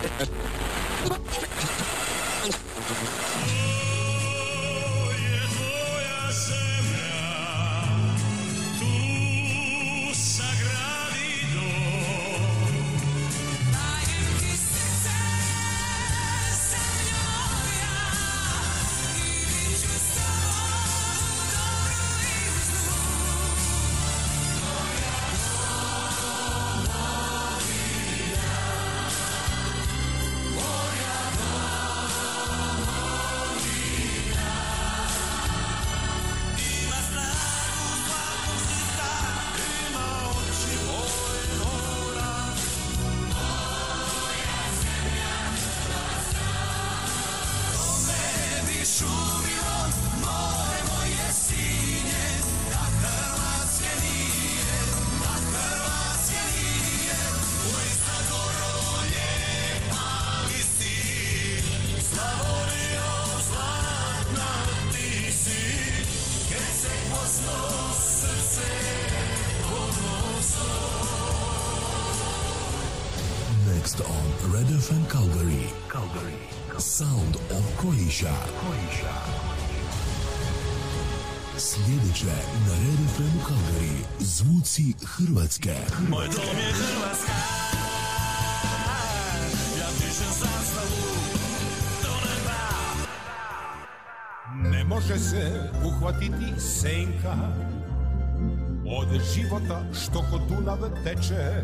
Thank you. Croatia. Croatia. Sljedeće na Red FM Calgary. Zvuci Hrvatske. Moj dom je Hrvatska Ja pišem zastavu do Ne može se uhvatiti senka od života što kod Dunav teče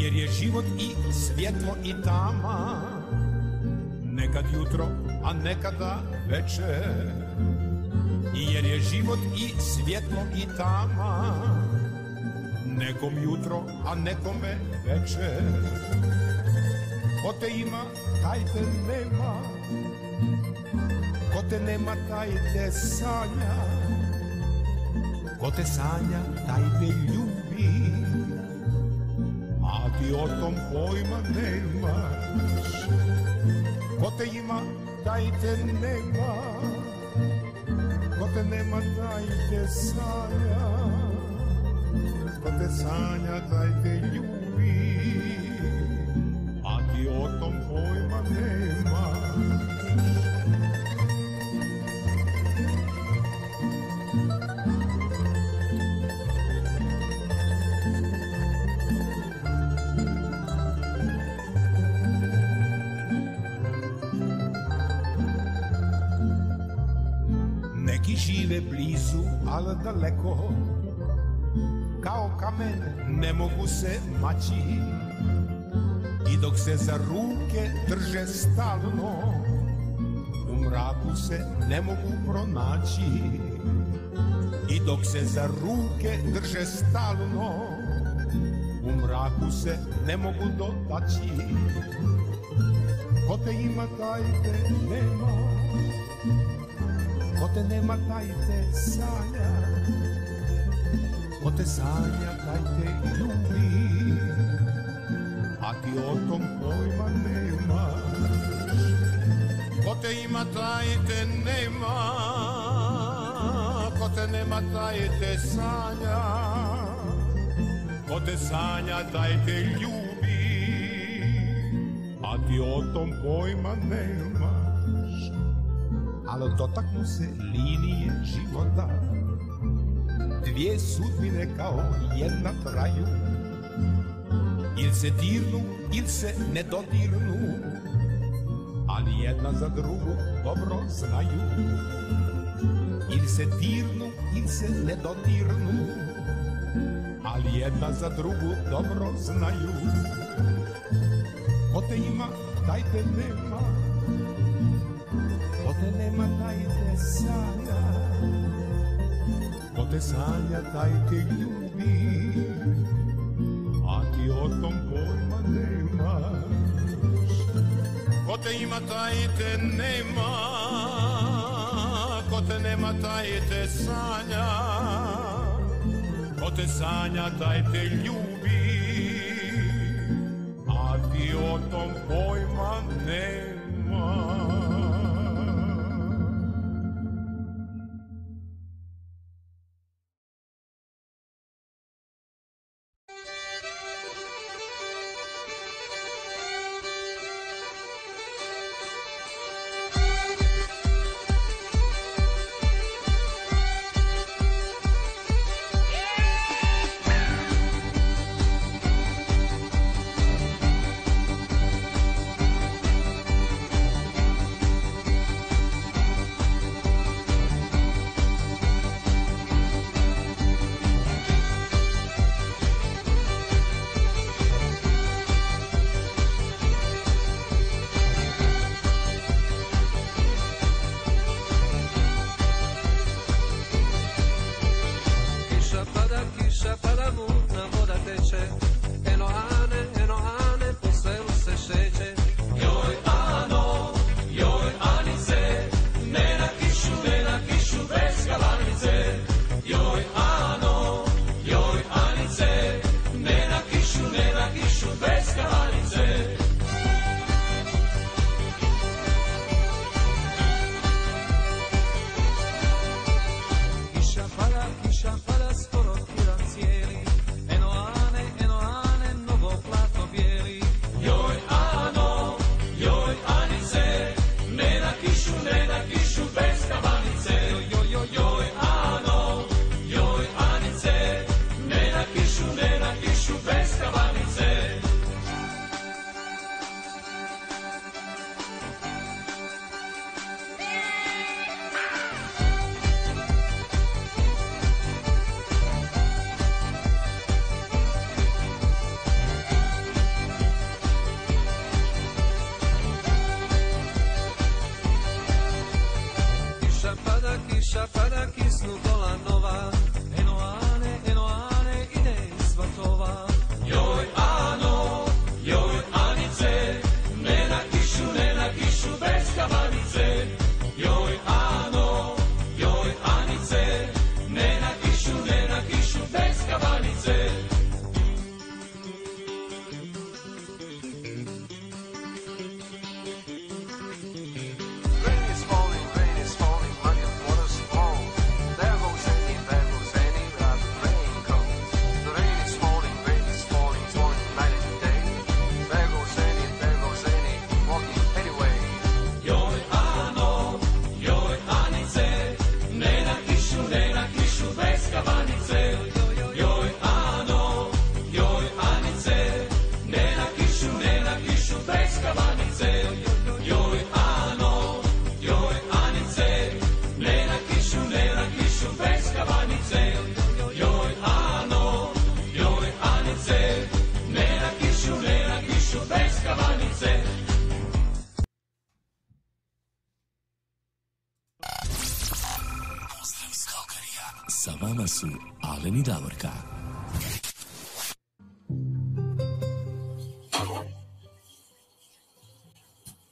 jer je život i svjetlo i tama jutro, a nekada večer. Jer je život i svjetlo i tama. Nekom jutro, a nekome večer. Ko te ima, taj te nema. Ko te nema, taj te sanja. Ko te sanja, taj te ljubi. A ti o tom pojma nemaš ko te ima, taj te nema ko te nema, taj te sanja ko te sanja, taj te ljubi a ti o tom pojma nemaš ali daleko. Kao kamen ne mogu se maći. I dok se za ruke drže stalno U mraku se ne mogu pronaći. I dok se za ruke drže stalno U mraku se ne mogu dotaći. Ko te ima, taj te nema Ko te nema, taj te sanja. Ko te sanja, taj te ljubi. A ti o tom pojma Ko te ima, taj te nema. Ko te nema, taj te sanja. Ko te sanja, taj te ljubi. A ti o tom pojma nemaš ali dotaknu se linije života. Dvije sudbine kao jedna traju. Il se dirnu, il se ne dodirnu. Ali jedna za drugu dobro znaju. Il se dirnu, il se ne dodirnu. Ali jedna za drugu dobro znaju. Ko te ima, taj te nema Ko te nema, taj te sanja Ko te sanja, taj te ljubi A ti o tom pojma nemaš Ko te ima,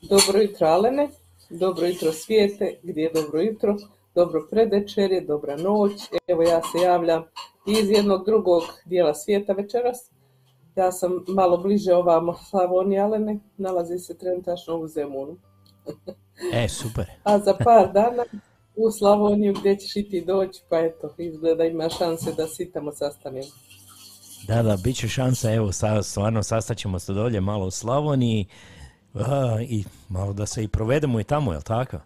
Dobro jutro Alene, dobro jutro svijete, gdje je dobro jutro, dobro predvečerje, dobra noć. Evo ja se javljam iz jednog drugog dijela svijeta večeras. Ja sam malo bliže ovamo Slavonije Alene, nalazi se trenutačno u Zemunu. E, super. A za par dana u Slavoniju gdje ćeš i ti doći, pa eto, izgleda ima šanse da si tamo sastanemo. Da, da, bit će šansa, evo, sa, stvarno sastaćemo se dolje malo u Slavoniji a, i malo da se i provedemo i tamo, jel tako?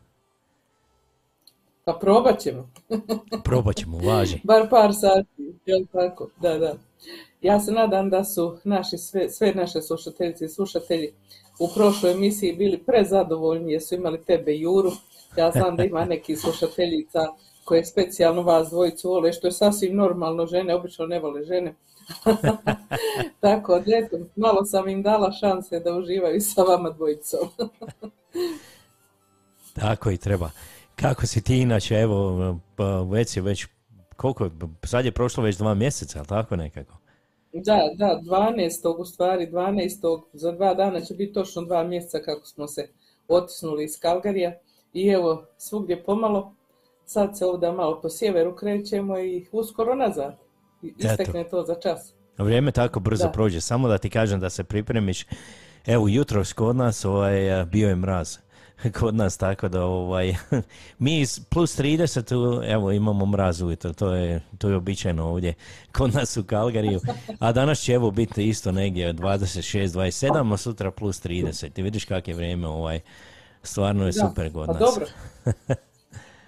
Pa probat ćemo. Probat ćemo, važi. Bar par sati, jel tako? Da, da. Ja se nadam da su naši sve, sve naše slušateljice i slušatelji u prošloj emisiji bili prezadovoljni jer su imali tebe Juru. Ja znam da ima neki slušateljica koje specijalno vas dvojicu vole, što je sasvim normalno, žene obično ne vole žene. Tako da, eto, malo sam im dala šanse da uživaju sa vama dvojicom. Tako i treba. Kako si ti inače, evo, pa već je već, koliko, sad je prošlo već dva mjeseca, jel tako nekako? Da, da, 12. u stvari, 12. za dva dana će biti točno dva mjeseca kako smo se otisnuli iz Kalgarija i evo svugdje pomalo, sad se ovdje malo po sjeveru krećemo i uskoro nazad. Istekne to za čas. Vrijeme tako brzo Da. prođe, samo da ti kažem da se pripremiš. Evo, jutros kod nas ovaj, bio je mraz. Kod nas tako da ovaj, mi plus 30 u- evo imamo mraz ujutro, to je, to je običajno ovdje kod nas u Kalgariju, a danas će evo biti isto negdje 26, 27, a sutra plus 30. Ti vidiš kak je vrijeme ovaj, stvarno je Da, super kod pa nas. dobro.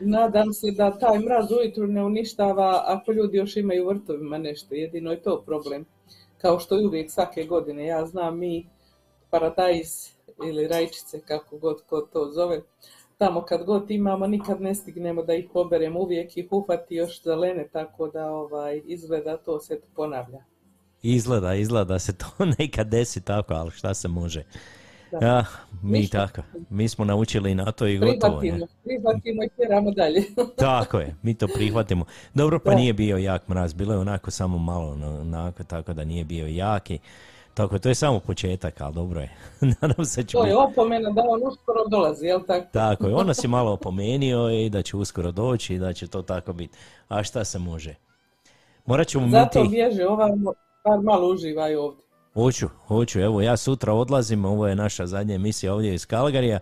Nadam se da taj mraz ujutru ne uništava ako ljudi još imaju vrtovima nešto, jedino je to problem. Kao što i uvijek svake godine, ja znam mi paradajz ili rajčice, kako god ko to zove, tamo kad god imamo nikad ne stignemo da ih poberemo, uvijek ih uhvati još zelene, tako da ovaj, izgleda to se ponavlja. Izgleda, izgleda da se to nekad desi tako, ali šta se može. Ja, mi Ništa. tako, mi smo naučili na to i gotovo. ne? Prihvatimo, prihvatimo i tjeramo dalje. Tako je, mi to prihvatimo. Dobro, pa Da. nije bio jak mraz, bilo je onako samo malo, no, onako, tako da nije bio jaki. Tako, to je samo početak, ali dobro je. Nadam se će To je opomena da on uskoro dolazi, jel tako? Tako je, on nas je malo opomenio i da će uskoro doći i da će to tako biti. A šta se može? Morat ćemo mi Zato ti... bježe bar malo uživaju ovdje. Hoću, hoću, evo ja sutra odlazim, ovo je naša zadnja emisija ovdje iz Kalgarija,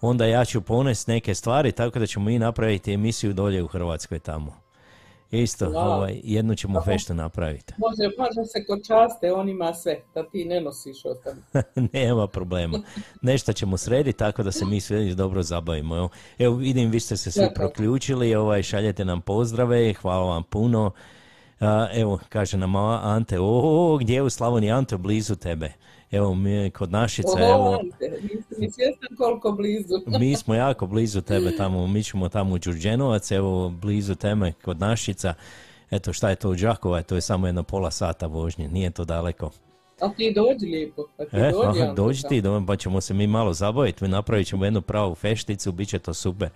onda ja ću ponest neke stvari, tako da ćemo mi napraviti emisiju dolje u Hrvatskoj tamo. Isto, ovaj, jednu ćemo feštu napraviti. Može, može se kod časte, on ima sve, da ti ne nosiš od tamo. Nema problema. Nešto ćemo srediti tako da se mi svi dobro zabavimo. Evo, evo vidim, vi ste se svi proključili, ovaj, šaljete nam pozdrave, hvala vam puno. Evo, kaže nam Ante, o, gdje je u Slavoniji Ante, blizu tebe. Evo, mi kod Našica, evo, Ante, svjestan koliko blizu. mi smo jako blizu tebe tamo, mi ćemo tamo u Đurđenovac, evo, blizu teme kod Našica. Eto, šta je to u Đakova, to je samo jedno pola sata vožnje, nije to daleko. A ti dođi lijepo, a ti E, dođi. aha, dođi ti, pa ćemo se mi malo zabaviti, napravit ćemo jednu pravu fešticu, bit će to super.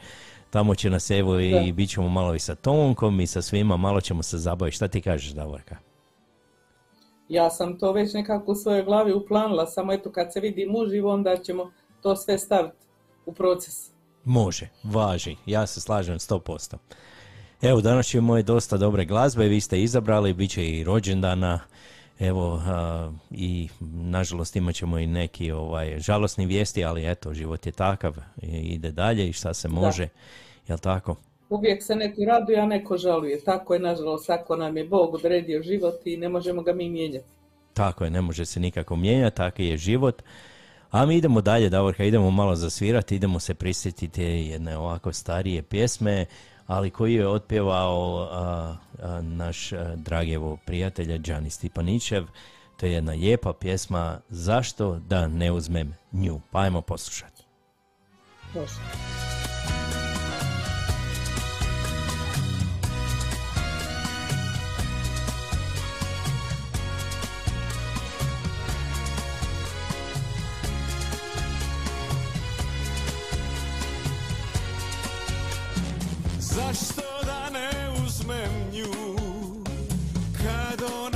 Tamo će nas evo i bit ćemo malo i sa Tonkom i sa svima, malo ćemo se zabaviti. Šta ti kažeš, Davorka? Ja sam to već nekako u svojoj glavi uplanila, samo eto kad se vidim uživo, onda ćemo to sve staviti u proces. Može, važi, ja se slažem 100%. Evo, danas ćemo imati dosta dobre glazbe, vi ste izabrali, bit će i rođendana, evo, a, i nažalost imat ćemo i neki ovaj, žalosni vijesti, ali eto, život je takav, ide dalje i šta se može, jel tako? Uvijek se neko raduje, a neko žaluje. Tako je, nažalost, ako nam je Bog odredio život i ne možemo ga mi mijenjati. Tako je, ne može se nikako mijenjati, takav je život. A mi idemo dalje, Davorka, idemo malo zasvirati, idemo se prisjetiti jedne ovako starije pjesme, ali koji je otpjevao a, a, naš a, dragi evo prijatelj Đani Stipanićev. To je jedna lijepa pjesma Zašto da ne uzmem nju? Pa ajmo poslušati. Može. Zašto da ne uzmem nju? Kad ona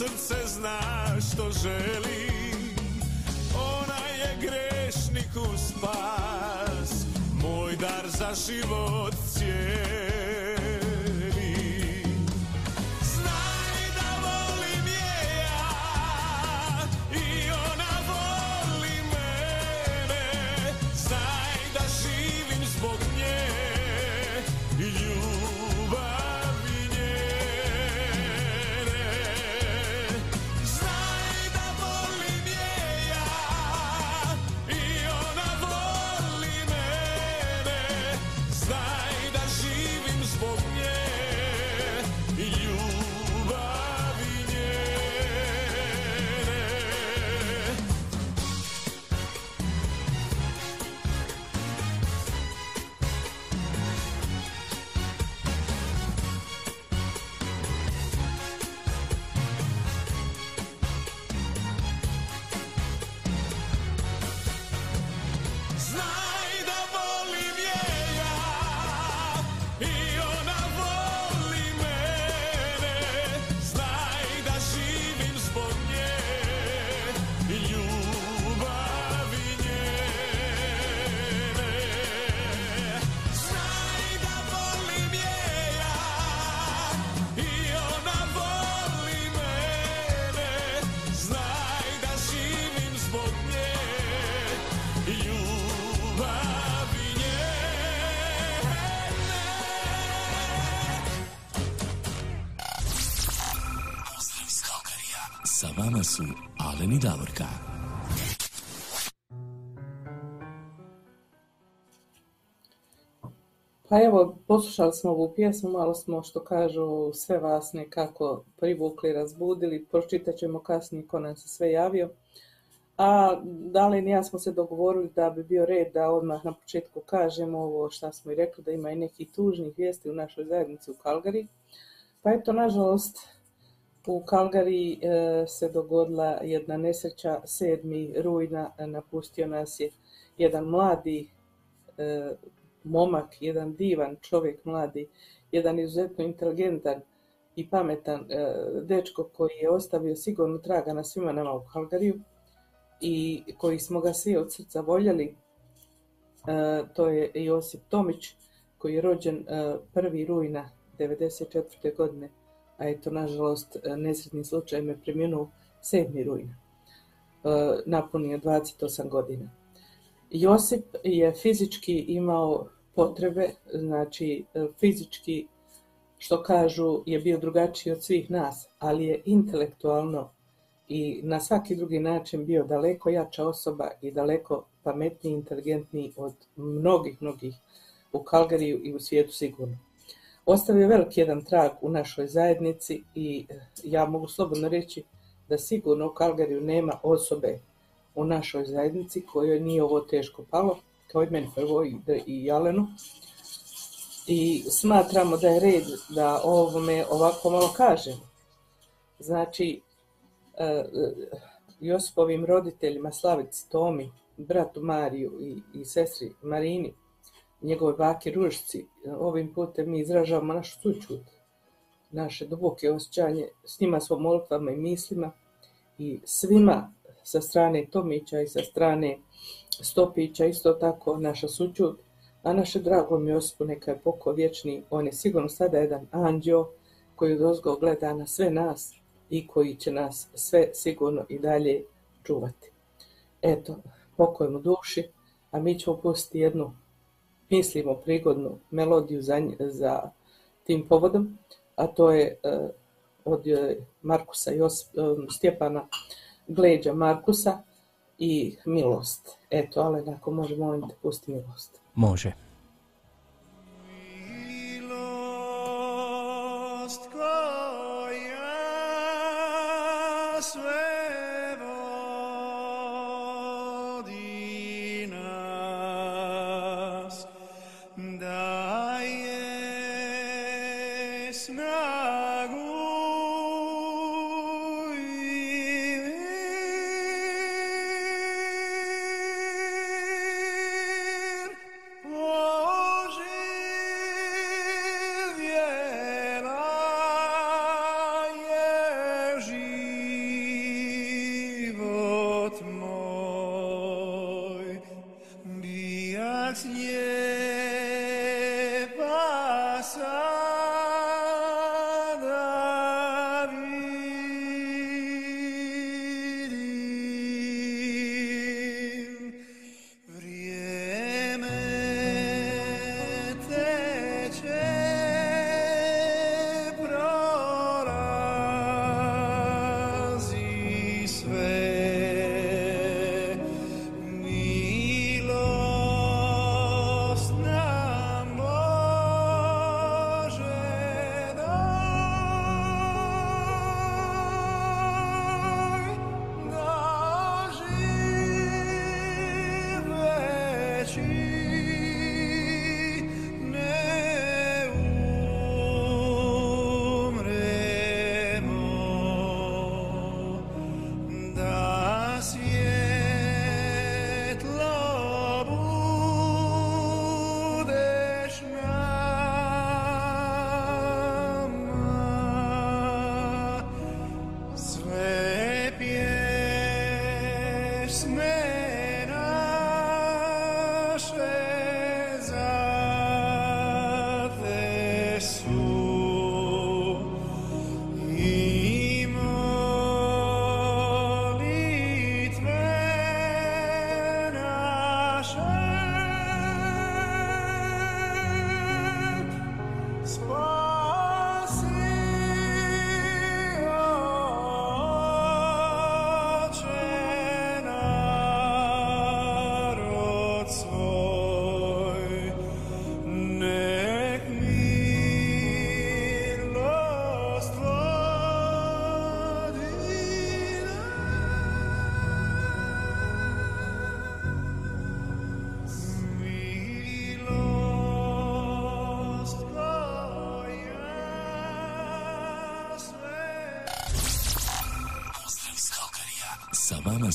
srce zna što želi. Ona je grešnik u spas Moj dar za život cijeli su Alen i Davorka. Pa evo, poslušali smo ovu pjesmu, malo smo, što kažu, sve vas nekako privukli, razbudili, pročitat ćemo kasnije ko nam se sve javio. A Dalin i ja smo se dogovorili da bi bio red da odmah na početku kažemo ovo što smo i rekli, da ima i nekih tužnih vijesti u našoj zajednici u Kalgari. Pa eto, nažalost, u Kalgari e, se dogodila jedna nesreća, 7. rujna napustio nas je jedan mladi e, momak, jedan divan čovjek mladi, jedan izuzetno inteligentan i pametan e, dečko koji je ostavio sigurno traga na svima nama u Kalgariju i koji smo ga svi od srca voljeli. To je Josip Tomić koji je rođen e, 1. rujna 1994. godine, a eto, nažalost, e, nesretni slučaj me preminuo 7. rujna. Napunio 28 godina. Josip je fizički imao potrebe, znači e, fizički, što kažu, je bio drugačiji od svih nas, ali je intelektualno i na svaki drugi način bio daleko jača osoba i daleko pametniji, inteligentniji od mnogih, mnogih u Kalgariju i u svijetu sigurno. Ostavio veliki jedan trag u našoj zajednici i e, ja mogu slobodno reći da sigurno u Kalgariju nema osobe u našoj zajednici kojoj nije ovo teško palo, kao i meni prvo i, i Jalenu. I smatramo da je red da ovome ovako malo kažemo. Znači, e, e, Josipovim roditeljima Slavici, Tomi, bratu Mariju i sestri Marini, njegove bake Ružici, ovim putem mi izražavamo našu sućut, naše duboke osjećanje, s njima smo molitvama i mislima i svima sa strane Tomića i sa strane Stopića, isto tako naša sućut, a naše dragom Josipu neka je poko vječni, on je sigurno sada jedan anđeo koji dozgo gleda na sve nas i koji će nas sve sigurno i dalje čuvati. Eto, pokoj mu duši, a mi ćemo pustiti jednu, mislimo, prigodnu melodiju za, za tim povodom, a to je e, od e, Markusa Josip, e, Stjepana Gleđa Markusa i Milost. Eto, ali ako može, molim te, pusti Milost. Može.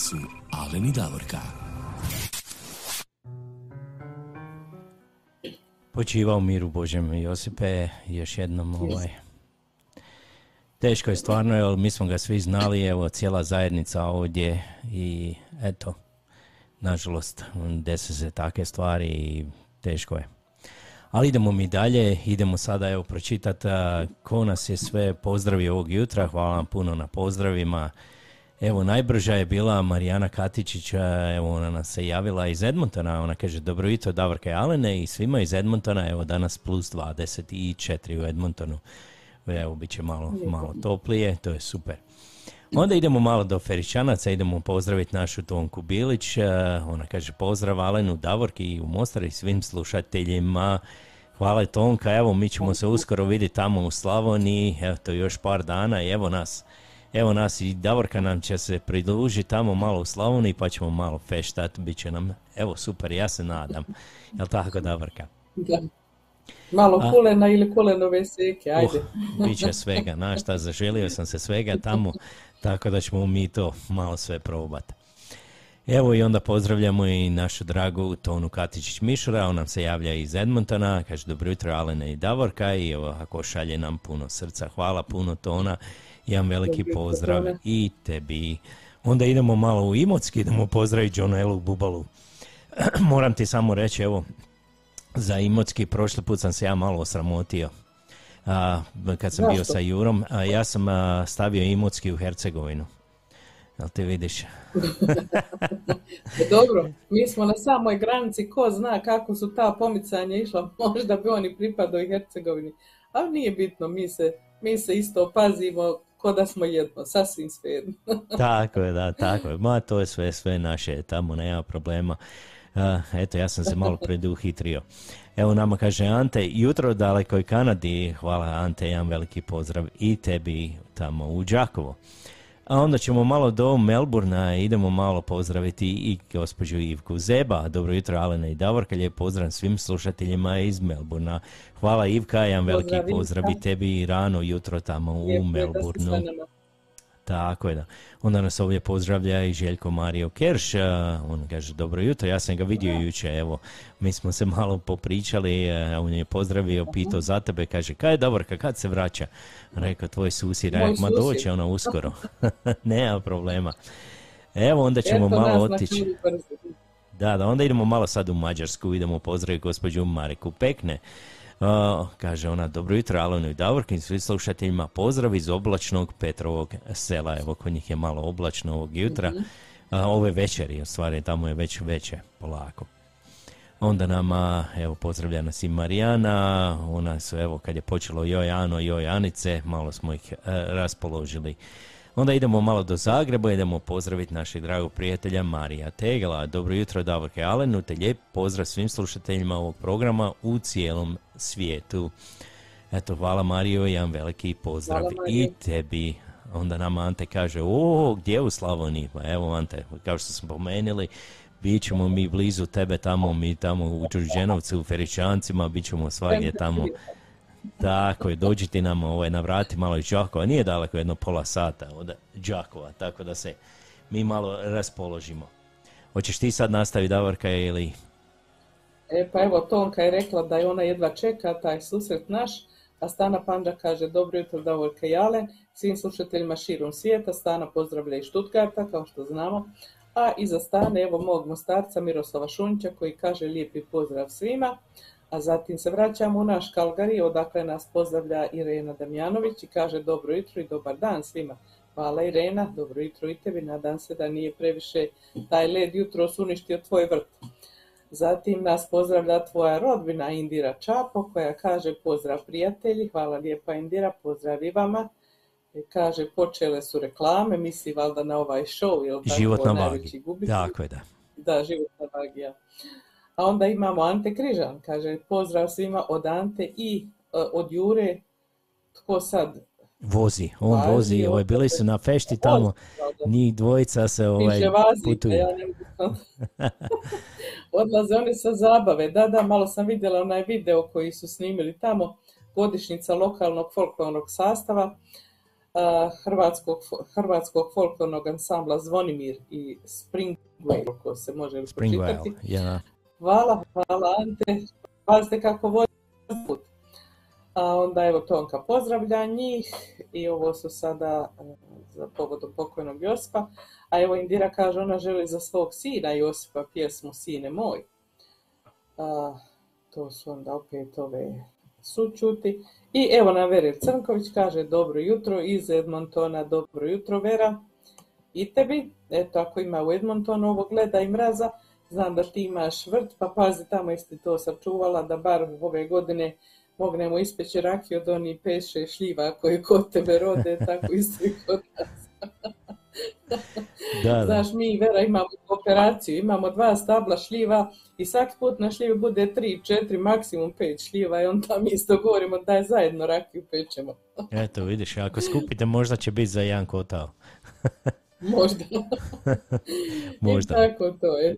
Su Alen i Davorka. Počiva u miru Božem Josipe, još jednom ovaj... Teško je stvarno, jer mi smo ga svi znali, evo cijela zajednica ovdje i eto, nažalost, dese se takve stvari i teško je. Ali idemo mi dalje, idemo sada evo pročitati ko nas je sve pozdravio ovog jutra, hvala vam puno na pozdravima. Evo, najbrža je bila Marijana Katičić, evo ona nas se javila iz Edmontona, ona kaže dobro jutro Davorka i Alene i svima iz Edmontona, evo danas plus 24 u Edmontonu. Evo, bit će malo, malo toplije, to je super. Onda idemo malo do Feričanaca, idemo pozdraviti našu Tonku Bilić, ona kaže pozdrav Alenu, Davorki i u Mostar i svim slušateljima. Hvala Tonka, evo mi ćemo se uskoro vidjeti tamo u Slavoniji, evo to još par dana i evo nas. Evo nas i Davorka nam će se pridružiti tamo malo u Slavoniji pa ćemo malo feštat, bit će nam, evo super, ja se nadam. Jel tako Davorka? Da. Malo A- kulena ili kulenove seke, ajde. Uh, bit će svega, znaš šta, zaželio sam se svega tamo, tako da ćemo mi to malo sve probati. Evo i onda pozdravljamo i našu dragu Tonu Katičić Mišura, on nam se javlja iz Edmontona, kaže dobro jutro Alene i Davorka i evo ako šalje nam puno srca, hvala puno Tona, jedan veliki pozdrav i tebi. Onda idemo malo u Imotski, idemo pozdraviti Johnu Bubalu. Moram ti samo reći, evo, za Imotski prošli put sam se ja malo osramotio. A, kad sam bio sa Jurom, a ja sam a, stavio Imotski u Hercegovinu. Jel ti vidiš? Dobro, mi smo na samoj granici, ko zna kako su ta pomicanja išla, možda bi oni pripadao i Hercegovini. Ali nije bitno, mi se, mi se isto pazimo ko da smo jedno, sasvim svejedno. tako je, da, tako je. Ma, to je sve, sve naše, tamo nema problema. A, eto, ja sam se malo preduhitrio. Evo nama kaže Ante, jutro u dalekoj Kanadi, hvala Ante, jedan veliki pozdrav i tebi tamo u Đakovo. A onda ćemo malo do Melburna, idemo malo pozdraviti i gospođu Ivku Zeba. Dobro jutro Alena i Davorka, lijep pozdrav svim slušateljima iz Melburna. Hvala Ivka, jedan veliki Pozdrav, i tebi rano jutro tamo u Melburnu. Tako je da. Onda nas ovdje pozdravlja i Željko Mario Kerš. On kaže dobro jutro, ja sam ga vidio jučer, evo, mi smo se malo popričali, on je pozdravio, pitao za tebe, kaže, kaj je Davorka, kad se vraća? Rekao, tvoj susjed, ma doće ona uskoro. Nema problema. Evo, onda ćemo Eto malo otići. Da, da, onda idemo malo sad u Mađarsku, idemo pozdraviti gospođu Mariku Pekne. A, kaže ona, dobro jutro Alenu i Davorkin, svi slušateljima, pozdrav iz oblačnog Petrovog sela. Evo, kod njih je malo oblačno ovog jutra. A, ove večeri, u stvari, tamo je već veće, polako. Onda nama, evo, pozdravlja nas i Marijana, ona su, evo, kad je počelo joj Ano, joj Anice, malo smo ih e, raspoložili. Onda idemo malo do Zagreba, idemo pozdraviti našeg dragog prijatelja Marija Tegela. Dobro jutro Davorke Alenu, te lijep pozdrav svim slušateljima ovog programa u cijelom svijetu. Eto, hvala Mario, jedan veliki pozdrav Hvala, i tebi. Onda nam Ante kaže, o, gdje u Slavoniji? Pa evo Ante, kao što smo pomenuli, bit ćemo mi blizu tebe tamo, mi tamo u Đurđenovcu, u Feričancima, bit ćemo svagdje tamo. Tako je, dođite nam ovaj, na vrati malo iz Đakova, nije daleko, jedno pola sata od Đakova, tako da se mi malo raspoložimo. Hoćeš ti sad nastaviti Davorka ili... E pa evo Tonka je rekla da je ona jedva čeka taj susret naš, a Stana Pandža kaže dobro jutro Davorka i Alen, svim slušateljima širom svijeta, Stana pozdravlja iz Štutgarta kao što znamo, a iza Stane evo mog mostarca Miroslava Šunća koji kaže lijepi pozdrav svima, a zatim se vraćamo u naš Kalgari, odakle nas pozdravlja Irena Damjanović i kaže dobro jutro i dobar dan svima. Hvala Irena, dobro jutro i tebi, nadam se da nije previše taj led jutro uništio tvoj vrt. Zatim nas pozdravlja tvoja rodbina Indira Čapo koja kaže pozdrav prijatelji, hvala lijepa Indira, pozdrav i vama. E, Kaže počele su reklame, misli valjda na ovaj show, jel tako, Život na najveći vagi. gubitnik. Tako je, da. Da, životna magija. A onda imamo Ante Križan, kaže pozdrav svima od Ante i e, od Jure. Tko sad? Vozi, on vozi, ovaj, bili su na fešti tamo, njih dvojica se ovaj, vazi, putuju. ja ne. Odlaze oni sa zabave. Da, da, malo sam vidjela onaj video koji su snimili tamo, godišnjica lokalnog folklornog sastava, hrvatskog, hrvatskog folklornog ansambla Zvonimir i Springwell, ako se može Springwell, pročitati. ja. Hvala, hvala Ante. Pazite kako vodi put. A onda evo Tonka pozdravlja njih i ovo su sada e, za povodom pokojnog Josipa. A evo Indira kaže ona želi za svog sina Josipa pjesmu Sine moj. To su onda opet ove sučuti. I evo nam Verer Crnković kaže dobro jutro iz Edmontona, dobro jutro Vera. I tebi, eto ako ima u Edmontonu ovog leda i mraza, znam da ti imaš vrt, pa pazi tamo jesi to sačuvala da bar ove godine mognemo ispeći rakiju od onih peše šljiva koji kod tebe rode, tako isto i kod nas. Da, da. Znaš, mi Vera imamo operaciju, imamo dva stabla šljiva i svaki put na šljivi bude tri, četiri, maksimum pet šljiva i onda mi isto govorimo daj zajedno rakiju pečemo. Eto, vidiš, ako skupite možda će biti za jedan kotao. Možda. Možda. I tako to je.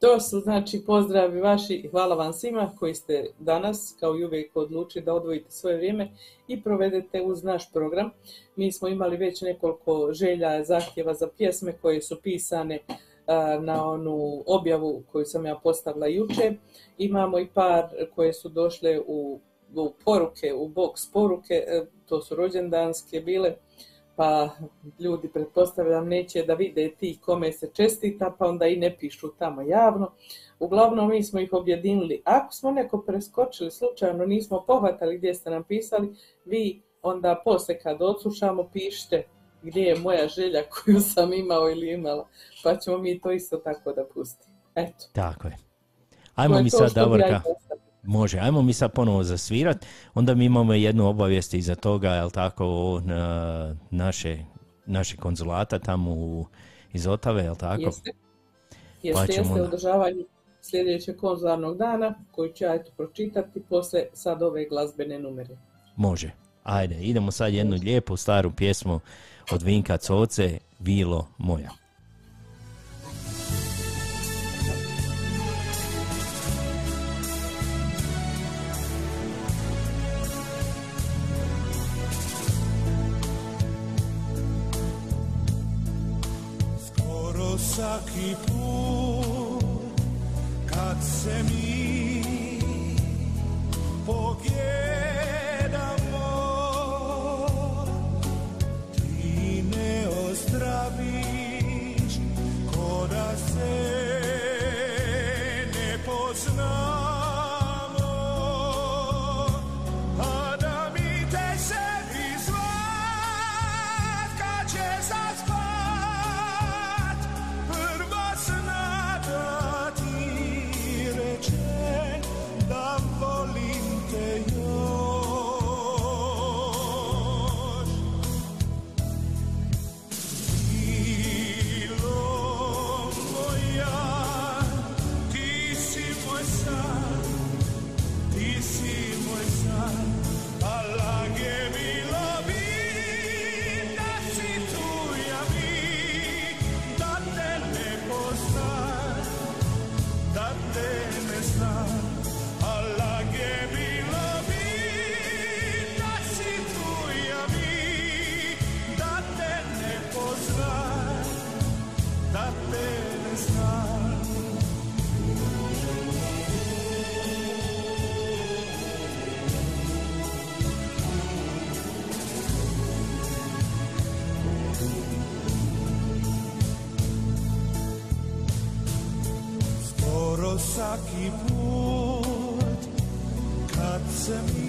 To su znači pozdravi vaši i hvala vam svima koji ste danas kao i uvijek odlučili da odvojite svoje vrijeme i provedete uz naš program. Mi smo imali već nekoliko želja, zahtjeva za pjesme koje su pisane na onu objavu koju sam ja postavila juče. Imamo i par koje su došle u, u poruke, u box poruke, e, to su rođendanske bile, pa ljudi pretpostavljam neće da vide ti kome se čestita, pa onda i ne pišu tamo javno. Uglavnom mi smo ih objedinili. Ako smo neko preskočili, slučajno nismo pohvatali gdje ste nam pisali, vi onda poslije kad odslušamo pišite gdje je moja želja koju sam imao ili imala, pa ćemo mi to isto tako da pustimo. Eto. Tako je. Ajmo je mi sad, ja Davorka. Može, ajmo mi sad ponovo zasvirat, onda mi imamo jednu obavijest iza toga, jel tako, o, na, naše, naše konzulata tamo u, iz Otave, jel tako? Jeste. Pa Jeste, ćemo jeste održavanje sljedećeg konzularnog dana koji ću ja eto pročitati poslije sad ove glazbene numere. Može. Ajde, idemo sad jednu lijepu staru pjesmu od Vinka Coce, Vilo moja. Svaki put kad se mi pogledamo. Ti ne ozdraviš ko da se ne poznamo svaki put kad se mi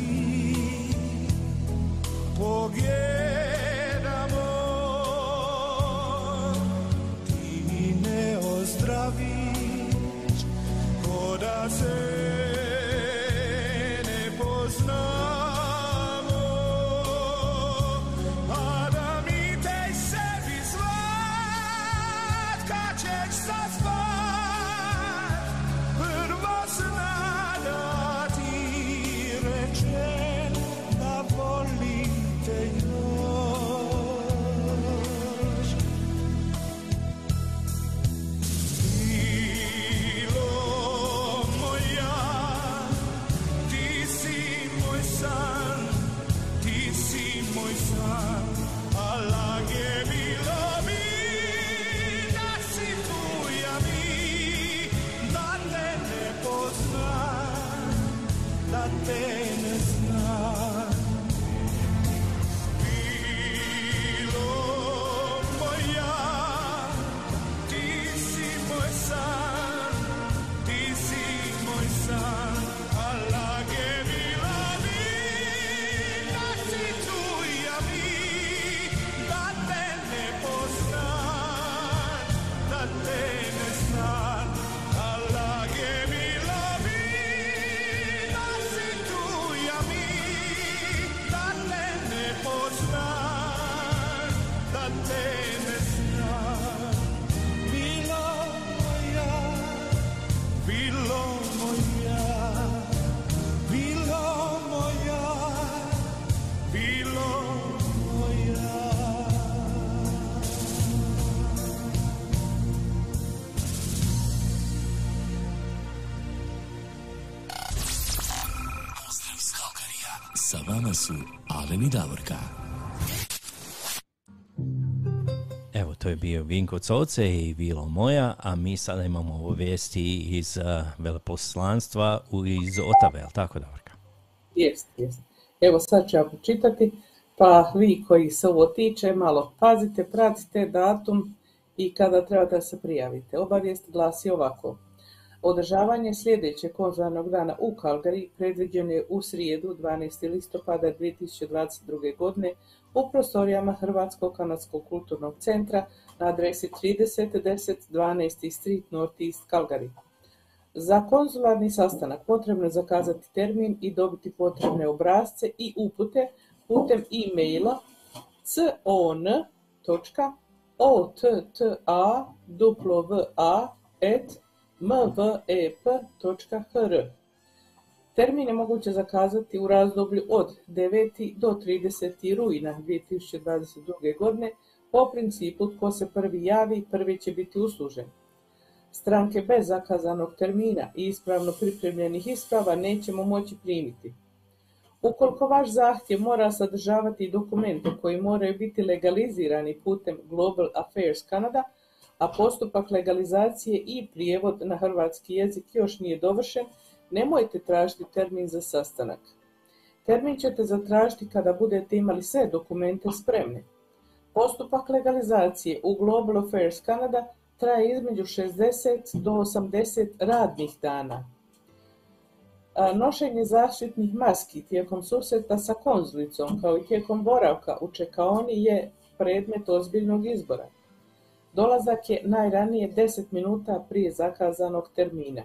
bio Vinko Coce i Vilo moja, a mi sada imamo ovo vijesti iz uh, veleposlanstva iz Otave, jel tako Davorka? Jest, jest. Evo sad ću ja pročitati. Pa vi koji se ovo tiče, malo pazite, pratite datum i kada trebate da se prijavite. Obavijest glasi ovako. Održavanje sljedećeg konzularnog dana u Kalgari predviđeno je u srijedu 12. listopada 2022. godine u prostorijama Hrvatskog kanadskog kulturnog centra na adresi 3010 12. Street Northeast Calgary. Za konzularni sastanak potrebno je zakazati termin i dobiti potrebne obrazce i upute putem e-maila con.otta.mvep.hr Termin je moguće zakazati u razdoblju od 9. do 30. rujna 2022. godine po principu tko se prvi javi, prvi će biti uslužen. Stranke bez zakazanog termina i ispravno pripremljenih isprava nećemo moći primiti. Ukoliko vaš zahtjev mora sadržavati dokumente koji moraju biti legalizirani putem Global Affairs Canada, a postupak legalizacije i prijevod na hrvatski jezik još nije dovršen, nemojte tražiti termin za sastanak. Termin ćete zatražiti kada budete imali sve dokumente spremne. Postupak legalizacije u Global Affairs Canada traje između 60 do 80 radnih dana. Nošenje zaštitnih maski tijekom susreta sa konzulicom kao i tijekom boravka u čekaoni je predmet ozbiljnog izbora. Dolazak je najranije 10 minuta prije zakazanog termina.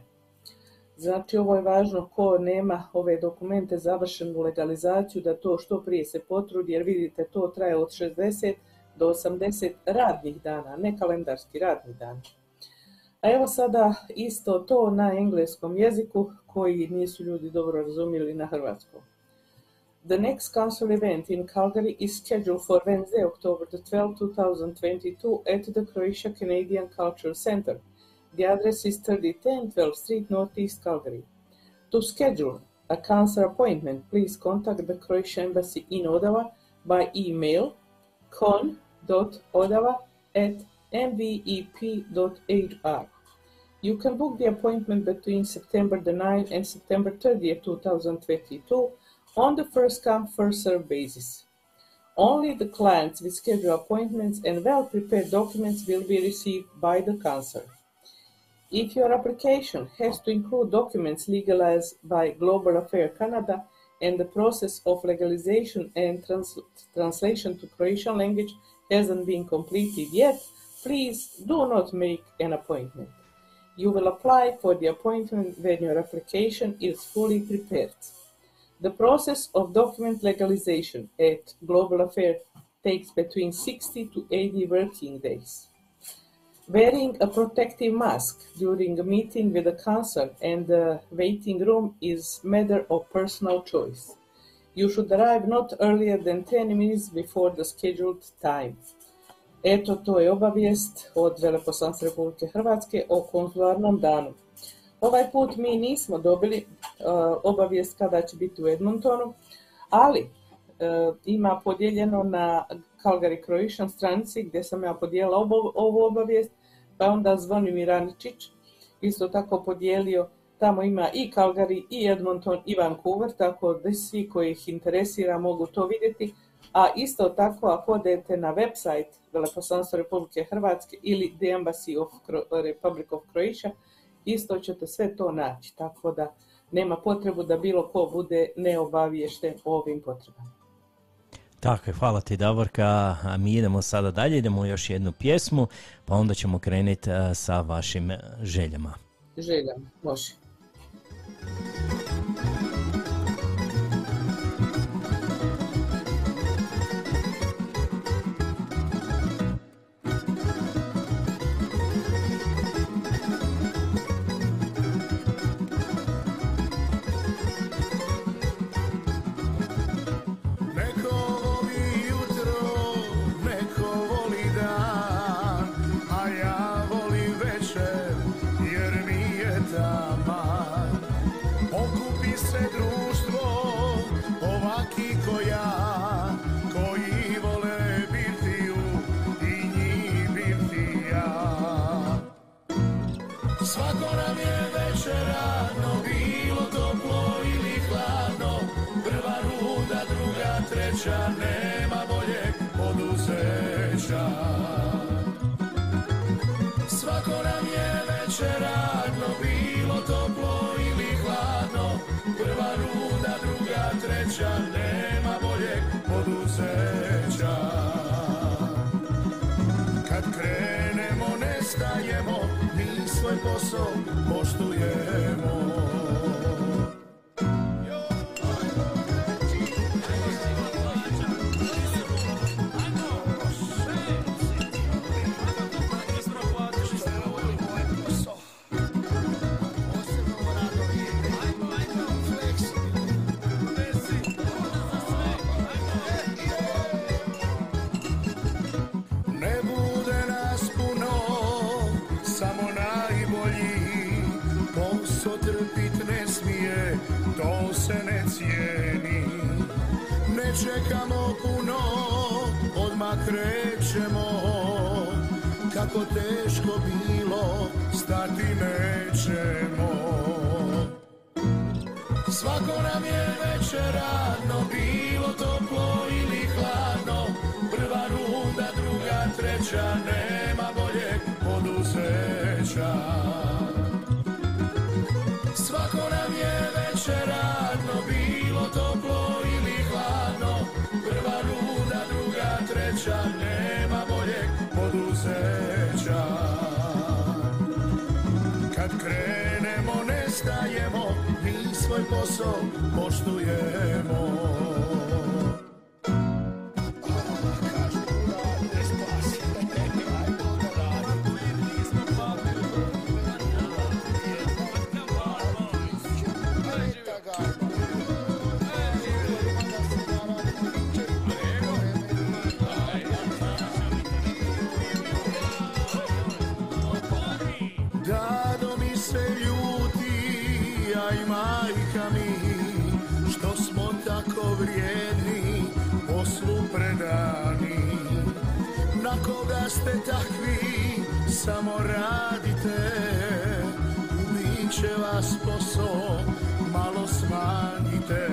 Znači ovo je važno ko nema ove dokumente završenu legalizaciju da to što prije se potrudi jer vidite to traje od 60 do 80 radnih dana, ne kalendarski radni dan. A evo sada isto to na engleskom jeziku koji nisu ljudi dobro razumjeli na hrvatskom. The next council event in Calgary is scheduled for Wednesday, October the 12th, 2022 at the Croatia Canadian Cultural Center. The address is 3010 12th Street, Northeast Calgary. To schedule a council appointment, please contact the Croatian Embassy in Ottawa by email con.ottawa at mvep.hr. You can book the appointment between September the 9th and September 30th, 2022 on the first come, first served basis. Only the clients with scheduled appointments and well prepared documents will be received by the council. If your application has to include documents legalized by Global Affair Canada and the process of legalization and trans- translation to Croatian language hasn't been completed yet, please do not make an appointment. You will apply for the appointment when your application is fully prepared. The process of document legalization at Global Affair takes between 60 to 80 working days. Wearing a protective mask during a meeting with the council and the waiting room is matter of personal choice. You should arrive not earlier than 10 minutes before the scheduled time. Eto, to je obavijest od Veleposlanstva Republike Hrvatske o konzularnom danu. Ovaj put mi nismo dobili uh, obavijest kada će biti u Edmontonu, ali ima podijeljeno na Calgary Croatian stranici gdje sam ja podijelila ovu, obavijest, pa onda Zvonimir Raničić isto tako podijelio Tamo ima i Calgary, i Edmonton, i Vancouver, tako da svi koji ih interesira mogu to vidjeti. A isto tako, ako odete na website Veleposlanstva Republike Hrvatske ili The Embassy of Republic of Croatia, isto ćete sve to naći. Tako da nema potrebu da bilo ko bude neobaviješten o ovim potrebama. Tako je, hvala ti Davorka. A mi idemo sada dalje, idemo još jednu pjesmu, pa onda ćemo krenuti sa vašim željama. Željam, može. Sunče radno, bilo toplo ili hladno. Prva ruda, druga, treća Nema boljeg poduzeća. Kad krenemo, nestajemo Mi svoj posao poštujemo. Čekamo puno, odmah krećemo. Kako teško bilo, stati nećemo. Svako nam je večer radno, bilo toplo ili hladno. Prva runda, druga, treća, nema treća, nema boljeg poduzeća kad krenemo nestajemo, mi svoj posao poštujemo. Ste takvi, samo radite, ubit će vas posao, malo smanjite.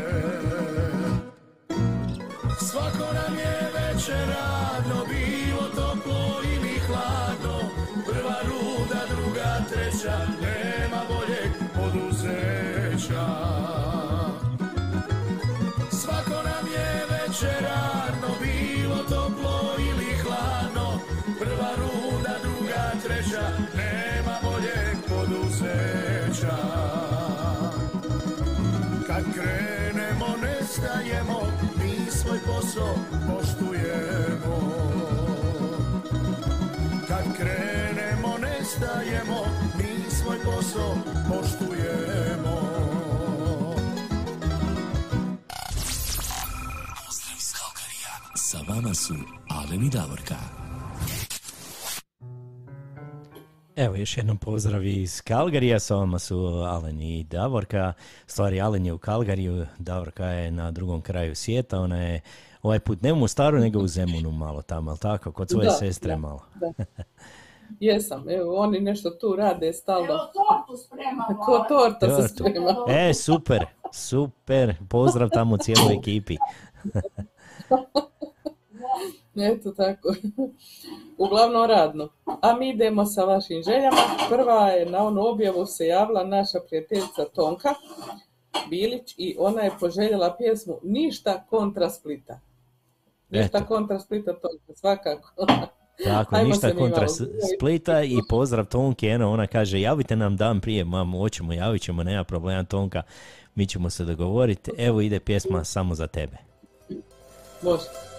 Svako nam je večer radno, bilo toplo ili hladno. Prva ruda, druga, treća, nema boljeg poduzeća treća, nema boljeg poduzeća kad krenemo nestajemo, mi svoj posao poštujemo. Kad krenemo nestajemo, mi svoj posao poštujemo. Pozdrav iz Kalkarija. Sa vama su Alen i Davorka. Evo još jednom pozdrav iz Kalgarija, sa vama su Alen i Davorka. Stvari, Alen je u Kalgariju, Davorka je na drugom kraju svijeta, ona je ovaj put ne u Mostaru, nego u Zemunu malo tamo, ali tako, kod svoje Da, sestre da, malo. da. Jesam, evo, oni nešto tu rade stalno. Evo tortu spremamo. Ko torta se Tortu. sprema. E, super, super, pozdrav tamo cijeloj ekipi. Eto tako. Uglavnom radno. A mi idemo sa vašim željama. Prva je na onu objavu se javila naša prijateljica Tonka Bilić i ona je poželjela pjesmu Ništa kontra Splita. Ništa Eto. kontra Splita Tonka, svakako. Tako, Ajmo ništa kontra. Splita i pozdrav Tonki, eno, ona kaže, javite nam dan prije, mam, hoćemo, javit ćemo, nema problema Tonka, mi ćemo se dogovoriti, evo ide pjesma samo za tebe. Može.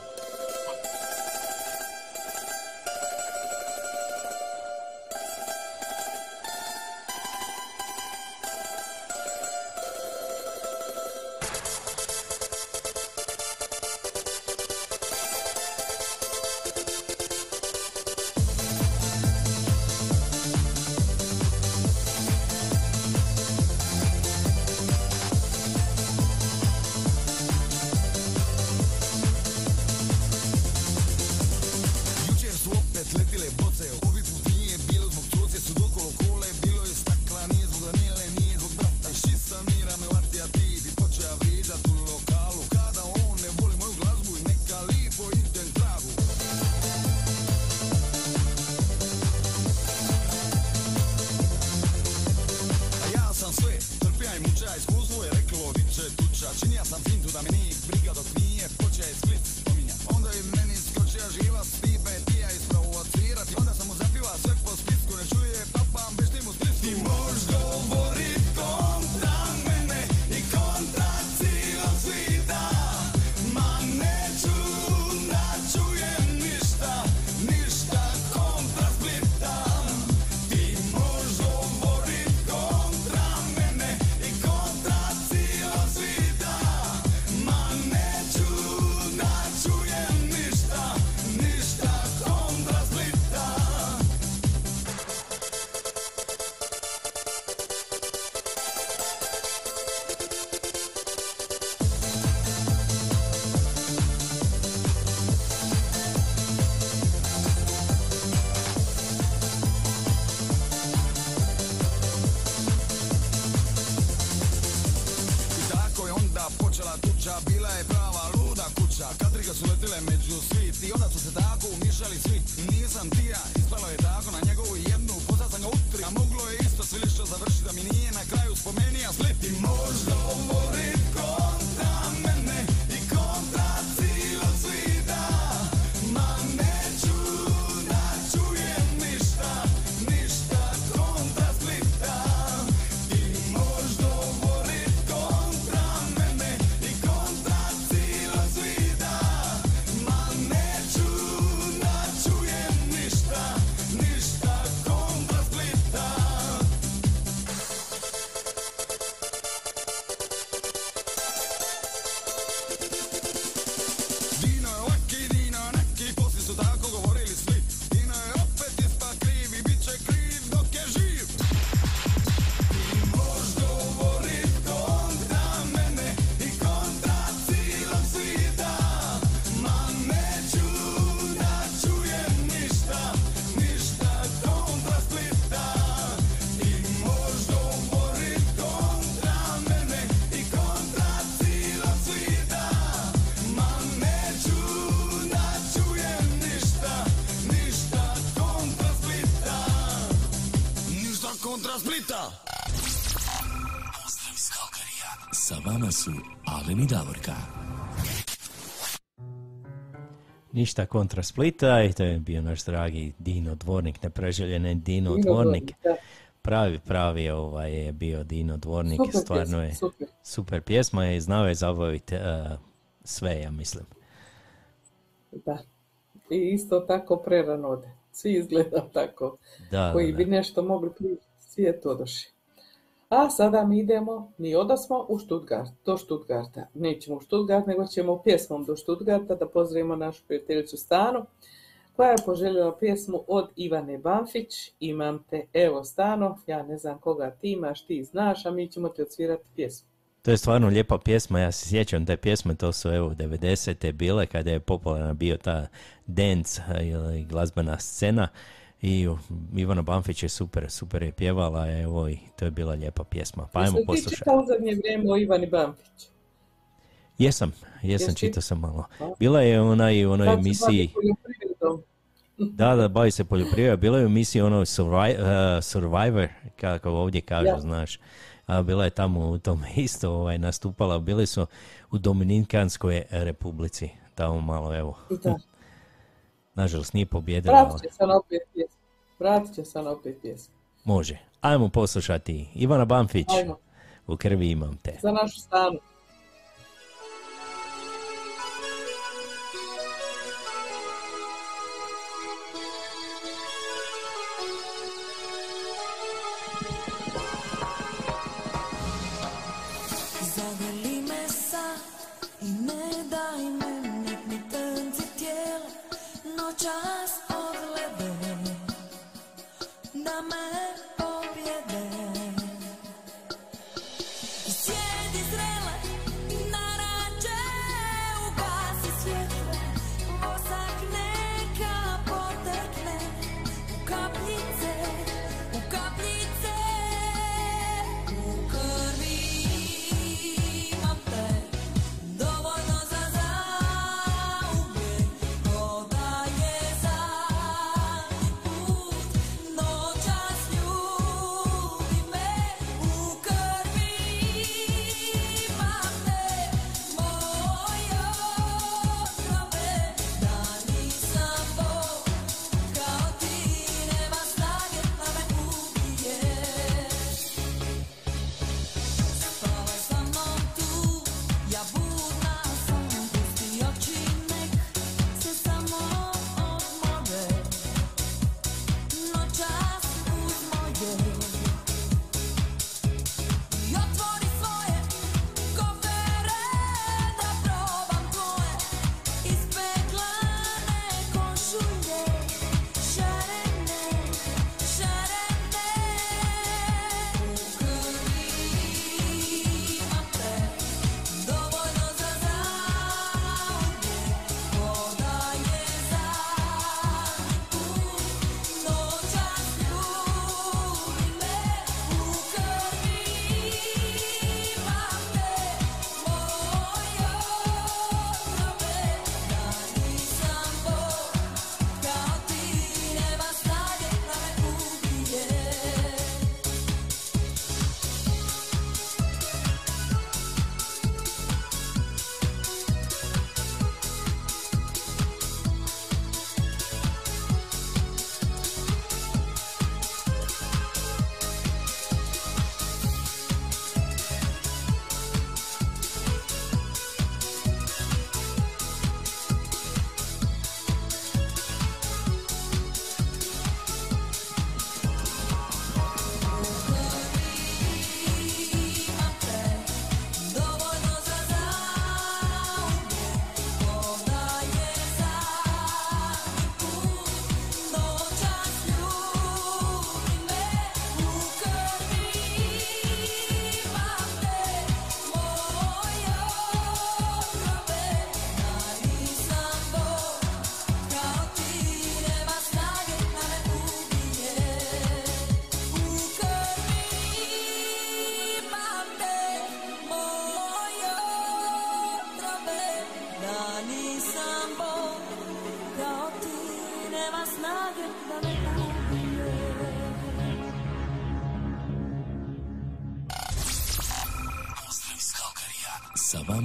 Ništa kontra Splita i to je bio naš dragi Dino Dvornik, nepreželjeni Dino, Dino Dvornik. Dvornik, da. Pravi, pravi ovaj je bio Dino Dvornik, Super stvarno pjesma, je super. super pjesma i znao je zabaviti eh, sve, ja mislim. Da. I isto tako prerano ode. Svi izgleda tako. Da, koji da, bi da. nešto mogli pričati, svijet odoši. A sada mi idemo, mi odasmo u Stuttgart, do Stuttgarta. Nećemo u Stuttgart, nego ćemo pjesmom do Stuttgarta da pozdravimo našu prijateljicu Stanu, koja je poželjela pjesmu od Ivane Banfić, Imam te, evo Stano, ja ne znam koga ti imaš, ti znaš, a mi ćemo ti odsvirati pjesmu. To je stvarno lijepa pjesma, ja se sjećam te pjesme, to su evo 90. bile kada je popularna bio ta dance ili glazbena scena i uh, Ivana Banfić je super, super je pjevala, evo i to je bila lijepa pjesma. Pa ajmo Jesi ti poslušati. čitao zadnje vrijeme o Ivani Banfić? Jesam, jesam, čitao sam malo. Bila je ona i u onoj emisiji, da, da, bavi se poljoprivredom, bila je u emisiji ono eh, Survivor, kako ovdje kažu, Ja. znaš. A bila je tamo u tom isto ovaj, nastupala, bili su u Dominikanskoj republici, tamo malo, evo, Da. nažalost nije pobjedila, Vratit će se opet pjesmu. Vratit će se opet pjesmu. može. Ajmo poslušati Ivana Banfić, Ajmo, u krvi imam te. za našu stanu. John.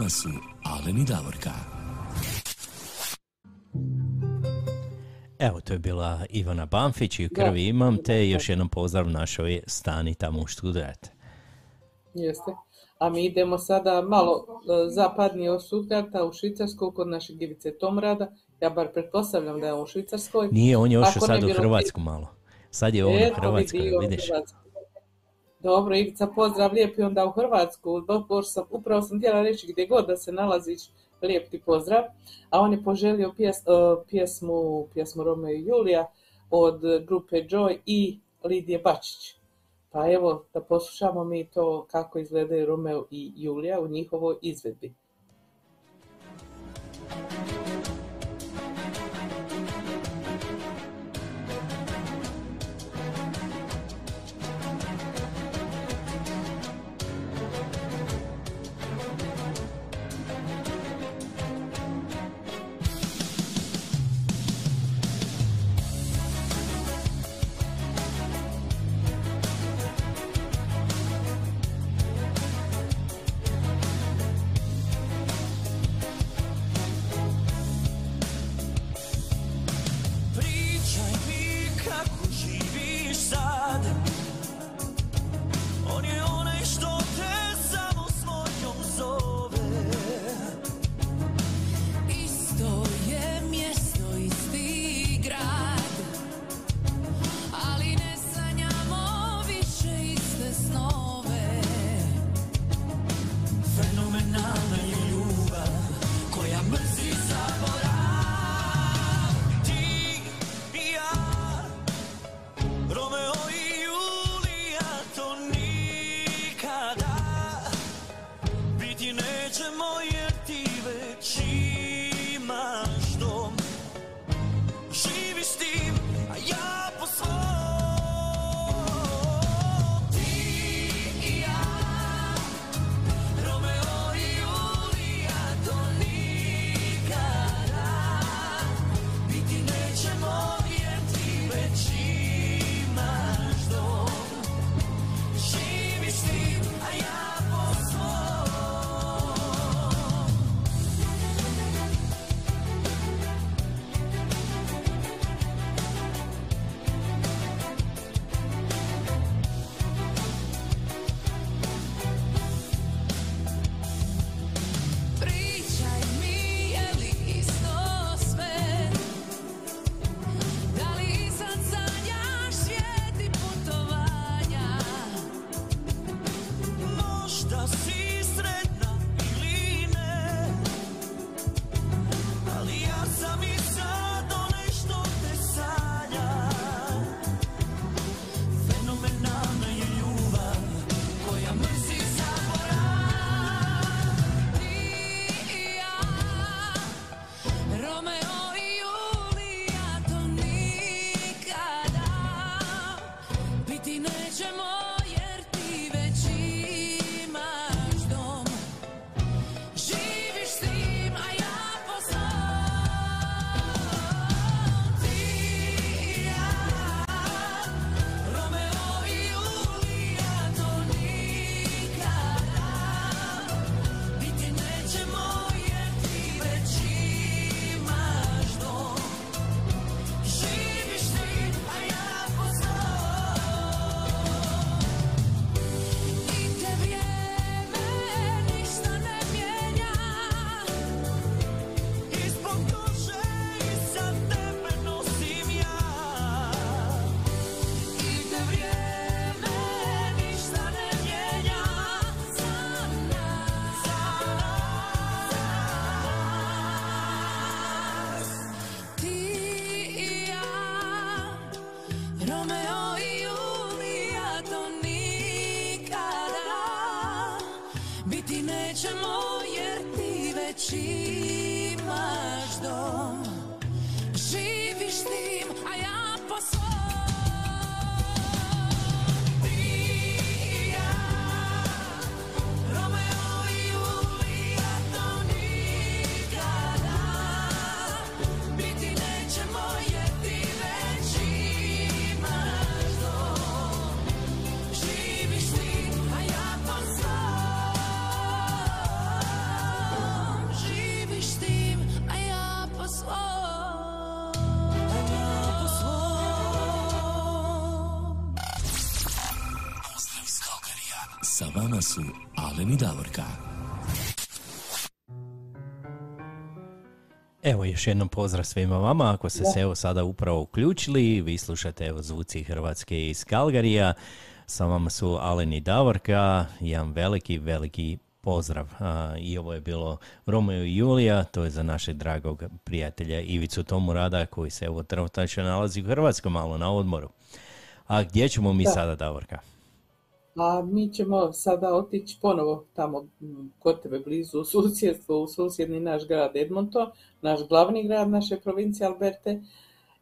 Vama su Alen i Davorka. Evo, to je bila Ivana Banfić i u krvi Da. imam te. i Još jednom pozdrav našoj stani tamo u Študret. Jeste. A mi idemo sada malo e, zapadnije od Stuttgarta u Švicarsku kod našeg Ivice Tomrada. Ja bar pretpostavljam da je on u Švicarskoj. Nije, on je ošao sad u Hrvatsku malo. Sad je on u Hrvatskoj, vidiš. Hrvatskoj. Dobro, Ivica, pozdrav, lijep i onda u Hrvatsku. Dobro sam, upravo sam htjela reći gdje god da se nalaziš, lijep ti pozdrav. A on je poželio e, pjesmu, pjesmu Romeo i Julija od grupe Joy i Lidije Bačić. Pa evo, da poslušamo mi to kako izgledaju Romeo i Julija u njihovoj izvedbi. Su Alen i Davorka. Evo još jednom pozdrav svima vama, ako ste se evo sada upravo uključili, vi slušate evo zvuci Hrvatske iz Kalgarija, sa vama su Alen i Davorka, jedan veliki, veliki pozdrav. A, I ovo je bilo Romeo i Julija, to je za našeg dragog prijatelja Ivicu Tomu Rada, koji se evo trenutačno nalazi u Hrvatskoj malo na odmoru. A gdje ćemo mi Da. sada, Davorka? A mi ćemo sada otići ponovo tamo m, kod tebe blizu u susjedstvo, u susjedni naš grad Edmonton, naš glavni grad naše provincije Alberte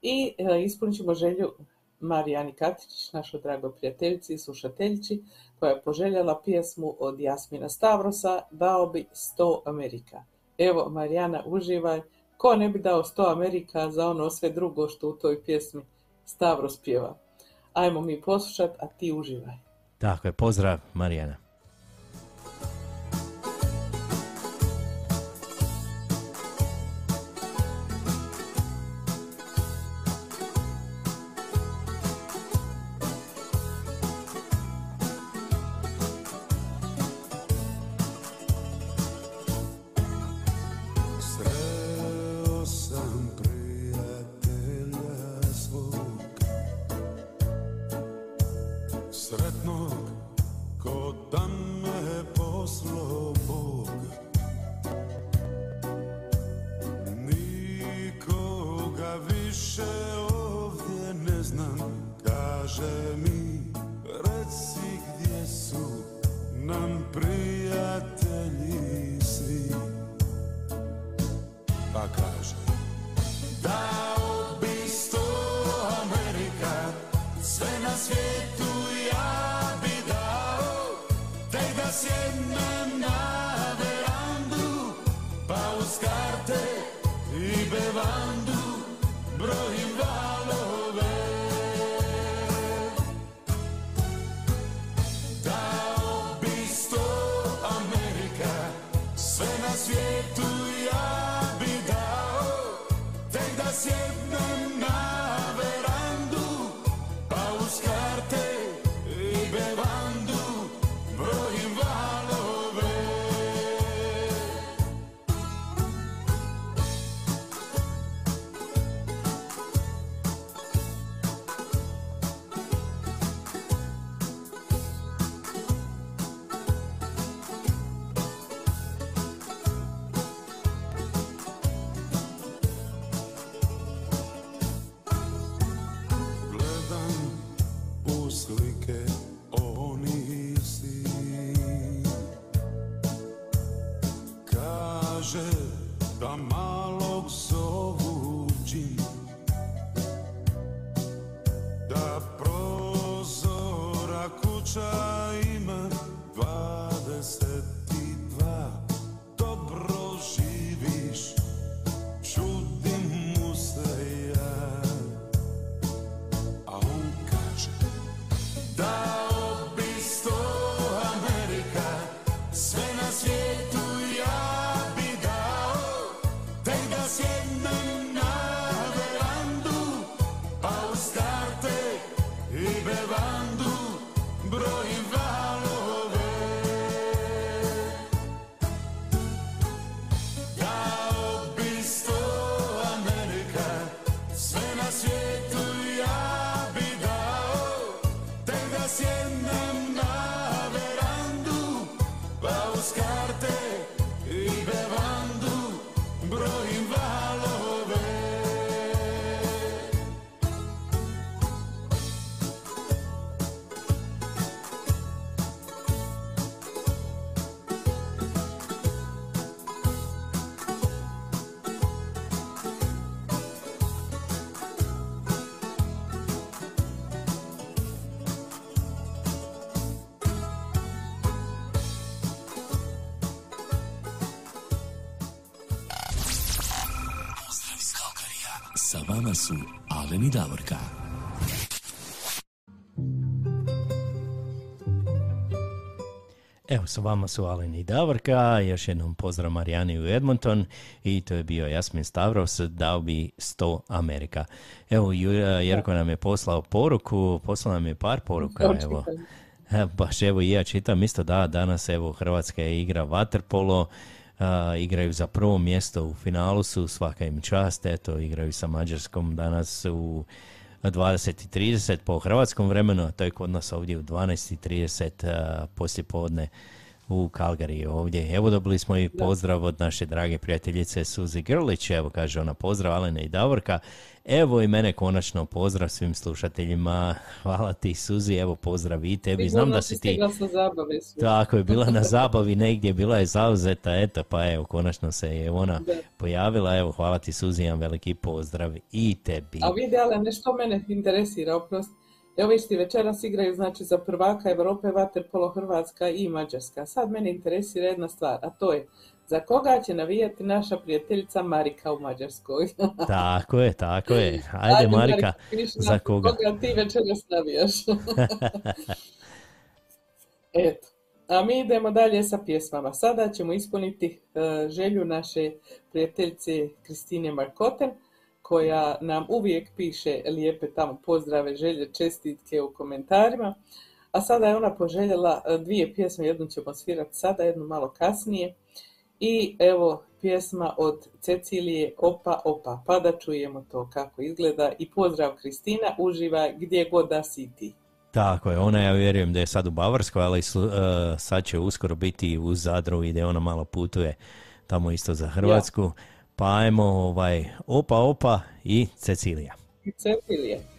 i e, ispunit ćemo želju Marijani Katičić, našoj dragoj prijateljici i slušateljici, koja je poželjela pjesmu od Jasmina Stavrosa Dao bi 100 Amerika. Evo, Marijana, uživaj. Ko ne bi dao 100 Amerika za ono sve drugo što u toj pjesmi Stavros pjeva? Ajmo mi poslušat, a ti uživaj. Tako je, pozdrav Marijana. Alen i Davorka. Evo, sa vama su Alen i Davorka, još jednom pozdrav Marijani u Edmonton i to je bio Jasmin Stavros, dao bi 100 Amerika. Evo, Jerko nam je poslao poruku, poslao nam je par poruka, evo. E, Baš evo i ja čitam isto da danas evo Hrvatska igra vaterpolo, a, igraju za prvo mjesto u finalu su, svaka im čast, eto igraju sa Mađarskom danas u 20.30 po hrvatskom vremenu, a to je kod nas ovdje u 12.30 a, poslije podne u Kalgariji ovdje. Evo dobili smo i pozdrav od naše drage prijateljice Suzi Grlić, evo kaže ona pozdrav Alena i Davorka. Evo i mene konačno pozdrav svim slušateljima. Hvala ti Suzi, evo pozdrav i tebi. Znam da si ti... Tako je, bila na zabavi negdje, bila je zauzeta, eto, pa evo, konačno se je ona Da. pojavila, evo, hvala ti Suzi, jedan veliki pozdrav i tebi. A vidi, ale nešto mene interesira, oprost. Evo ti večeras igraju znači za prvaka Europe, Vaterpolo Hrvatska i Mađarska. Sad mene interesira jedna stvar, a to je za koga će navijati naša prijateljica Marika u Mađarskoj? Tako je, tako je. Ajde, Marika, za koga? Koga ti večeras navijaš? Eto. A mi idemo dalje sa pjesmama. Sada ćemo ispuniti e, želju naše prijateljice Kristine Markoten, koja nam uvijek piše lijepe tamo pozdrave, želje, čestitke u komentarima. A sada je ona poželjela e, dvije pjesme, jednu ćemo svirati sada, jednu malo kasnije. I evo pjesma od Cecilije Opa Opa, pa da čujemo to kako izgleda. I pozdrav Kristina, uživaj gdje god da si ti. Tako je, ona ja vjerujem da je sad u Bavarskoj, ali e, sad će uskoro biti u Zadru i da ona malo putuje tamo isto za Hrvatsku. Pa ajmo ovaj, opa opa i Cecilija. I Cecilije.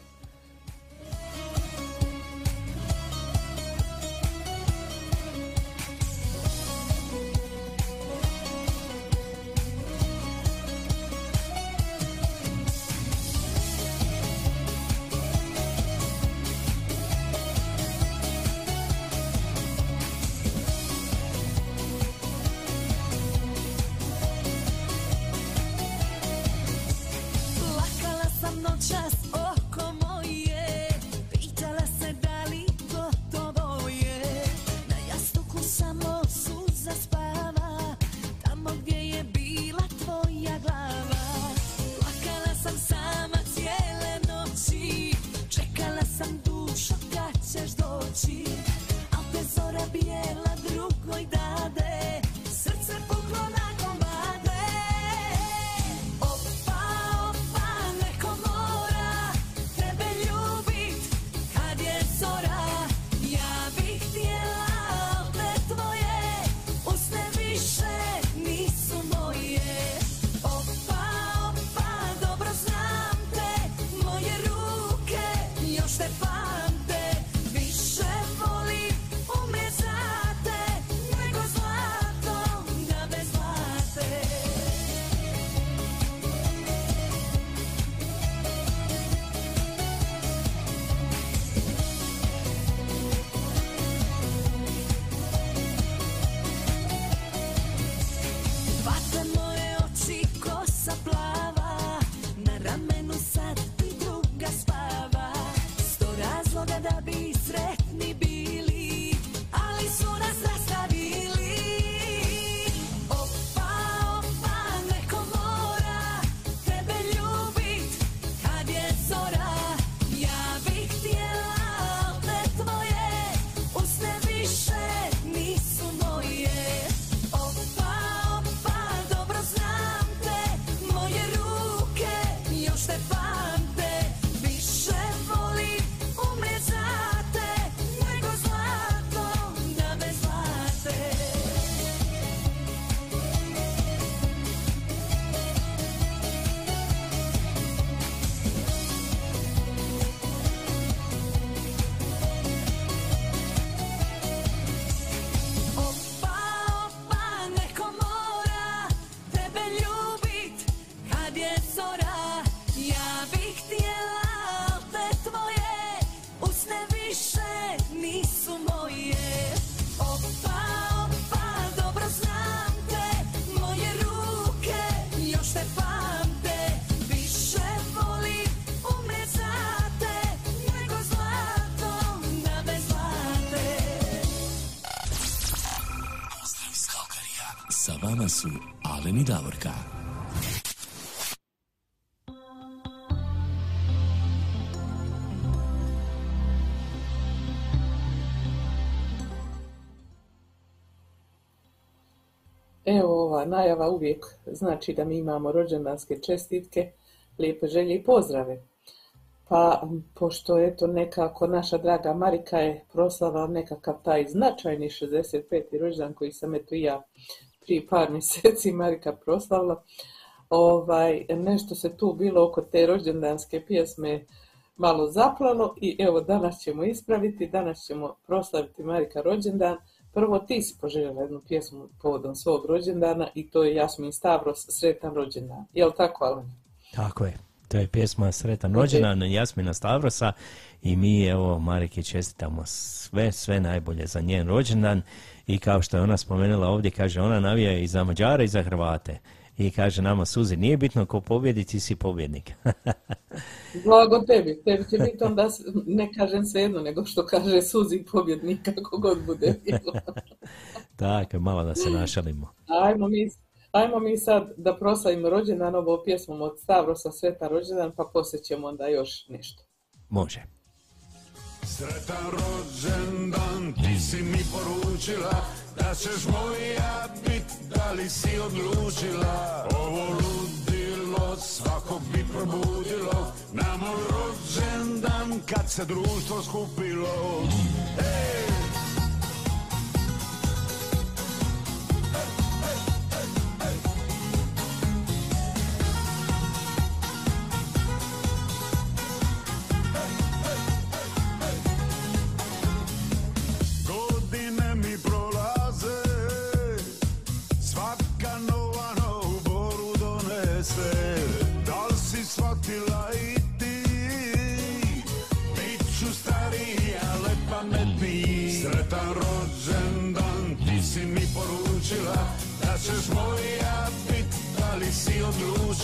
Najava uvijek znači da mi imamo rođendanske čestitke, lijepe želje i pozdrave. Pa, pošto eto nekako naša draga Marika je proslala nekakav taj značajni 65. rođendan koji sam eto i ja prije par mjeseci Marika proslavila, ovaj, nešto se tu bilo oko te rođendanske pjesme malo zaplalo i evo danas ćemo ispraviti, danas ćemo proslaviti Marika rođendan. Prvo ti si poželjela jednu pjesmu povodom svog rođendana i to je Jasmin Stavros, Sretan rođendan. Jel tako, Alen? Tako je. To je pjesma Sretan rođendan Jasmina Stavrosa i mi evo Mariki čestitamo sve, sve najbolje za njen rođendan i kao što je ona spomenula ovdje, kaže ona navija i za Mađare i za Hrvate. I kaže nama Suzi, nije bitno ko pobjedi, ti si pobjednik. Blago tebi, tebi će biti onda, ne kažem svejedno, nego što kaže Suzi pobjednik, kako god bude bilo. Tako, malo da se našalimo. Ajmo mi, ajmo mi sad da proslavimo rođendan ovom pjesmom od Stavrosa Sretan rođendan, pa poslije ćemo onda još nešto. Može. Sretan rođendan, ti si mi poručila Da ćeš moja bit, da li si odlučila Ovo ludilo svakog bi probudilo Na moj rođendan, kad se društvo skupilo Ej!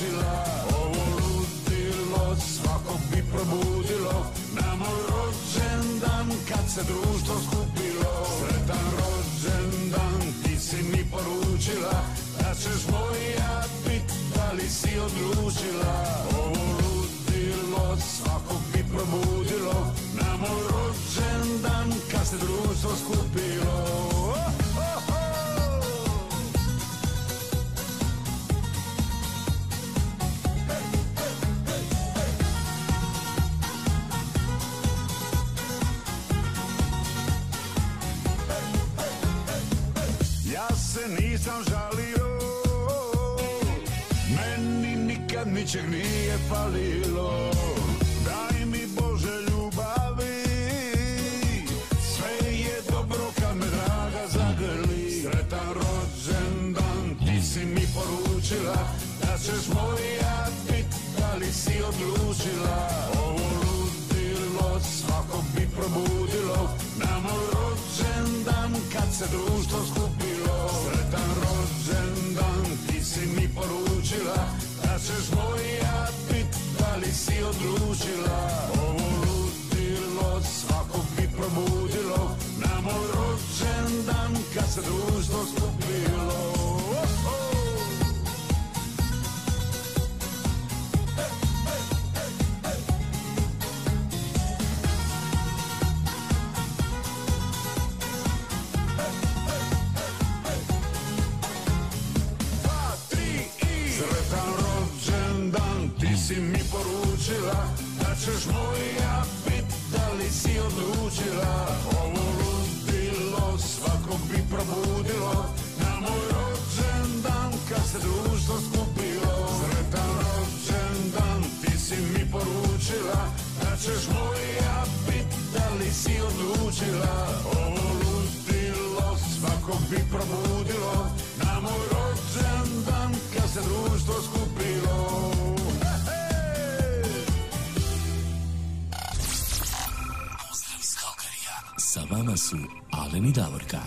Odlučila Ovo ludilo svakog bi probudilo. Na moj rođendan, kad se društvo skupilo Sretan rođendan, ti si mi poručila. Da ćeš moja bit, da li si odlučila? Ovo ludilo svakog bi probudilo. Na moj rođendan, kad se društvo skupilo Ja se nisam žalio. Meni nikad ničeg nije falilo. Daj mi Bože ljubavi. Sve je dobro kad me draga zagrli Sretan rođendan Ti si mi poručila Da ćeš moja bit Da li si odlučila? Ovo ludilo svakog bi probudilo. Na moj rođendan Kad se društvo skupilo Sretan rođendan Ti si mi poručila Da ćeš moja bit Da li si odlučila? Ovo ludilo svakog bi probudilo Na moj rođendan Kad se društvo ćeš moja bit, da li si odlučila? Ovo ludilo svakog bi probudilo. Na moj rođendan, kad se društvo skupilo. Sretan rođendan, ti si mi poručila. Da ćeš moja bit, da li si odlučila? Ovo ludilo svakog bi probudilo. Na moj rođendan, kad se društvo skupilo Sa vama su Alen i Davorka.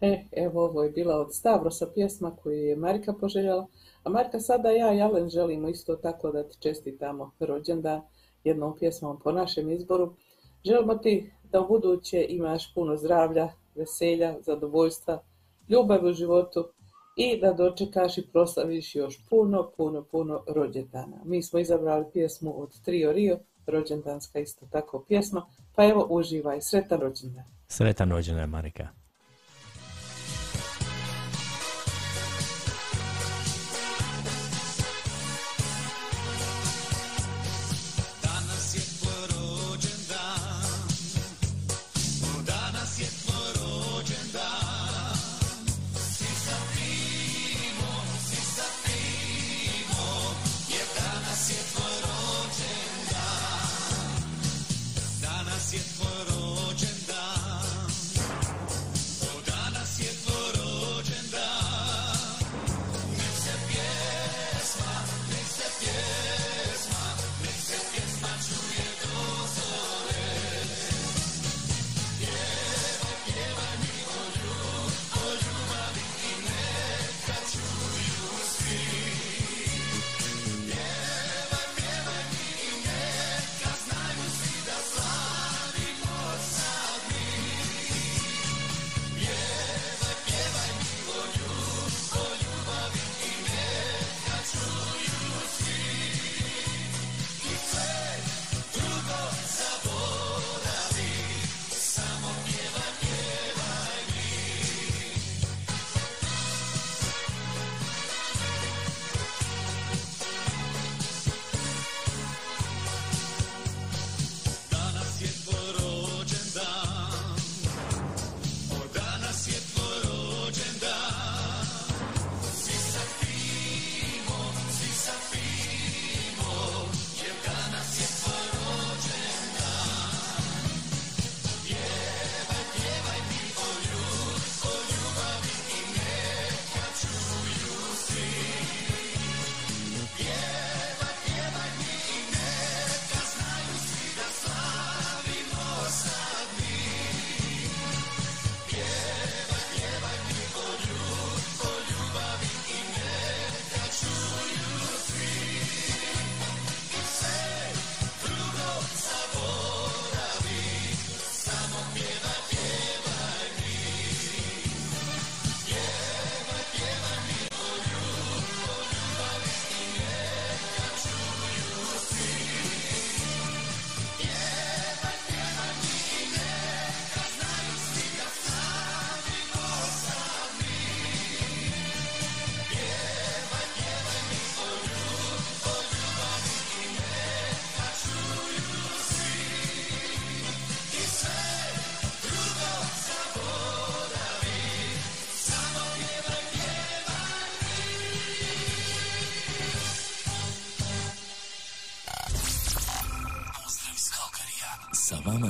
E, evo ovo je bila od Stavrosa pjesma koju je Marika poželjela. A Marika, sada ja i Alen želimo isto tako da ti čestitamo rođendan jednom pjesmom po našem izboru. Želimo ti da u buduće imaš puno zdravlja, veselja, zadovoljstva, ljubavi u životu i da dočekaš i proslaviš još puno, puno, puno rođendana. Mi smo izabrali pjesmu od Trio Rio, rođendanska isto tako pjesma, pa evo uživaj, sretan rođendan. Sretan rođendan Marika.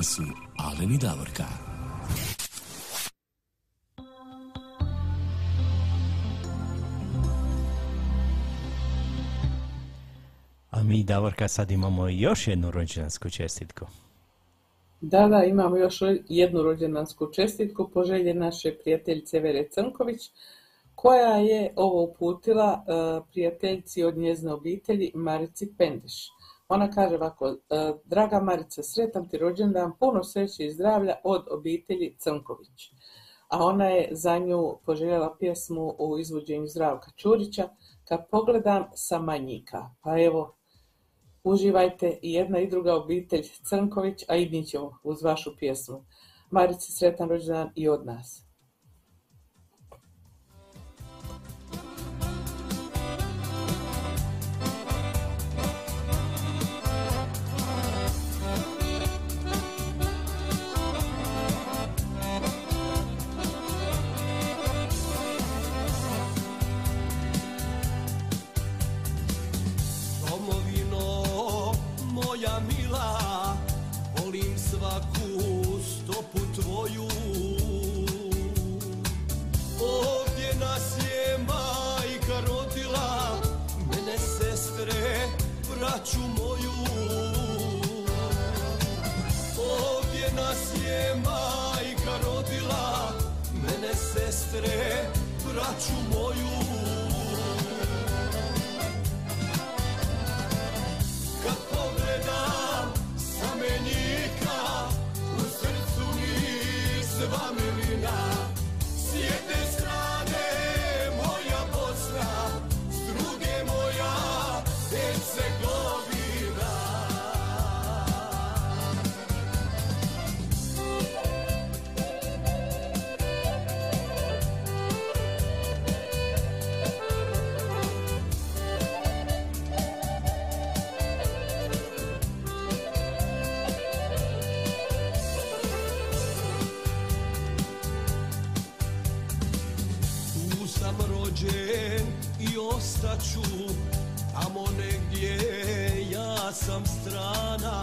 Tema Aleni Davorka. A mi, Davorka, sad imamo još jednu rođendansku čestitku. Da, da, imamo još jednu rođendansku čestitku po želji naše prijateljice Vere Crnković, koja je ovo uputila e, prijateljci od njezne obitelji Marici Pendiš. Ona kaže ovako, e, draga Marica, sretan ti rođendan, puno sreće i zdravlja od obitelji Crnković. A ona je za nju poželjela pjesmu u izvođenju Zdravka Čurića, kad pogledam sa manjika. Pa evo, uživajte i jedna i druga obitelj Crnković, a i uz vašu pjesmu. Marice, sretan rođendan i od nas. svoju. Ovdje nas je majka rodila Mene sestre, braću moju. Ovdje nas je majka rodila Mene sestre, braću moju. Sam rođen i ostaću Tamo negdje. Ja sam stranac.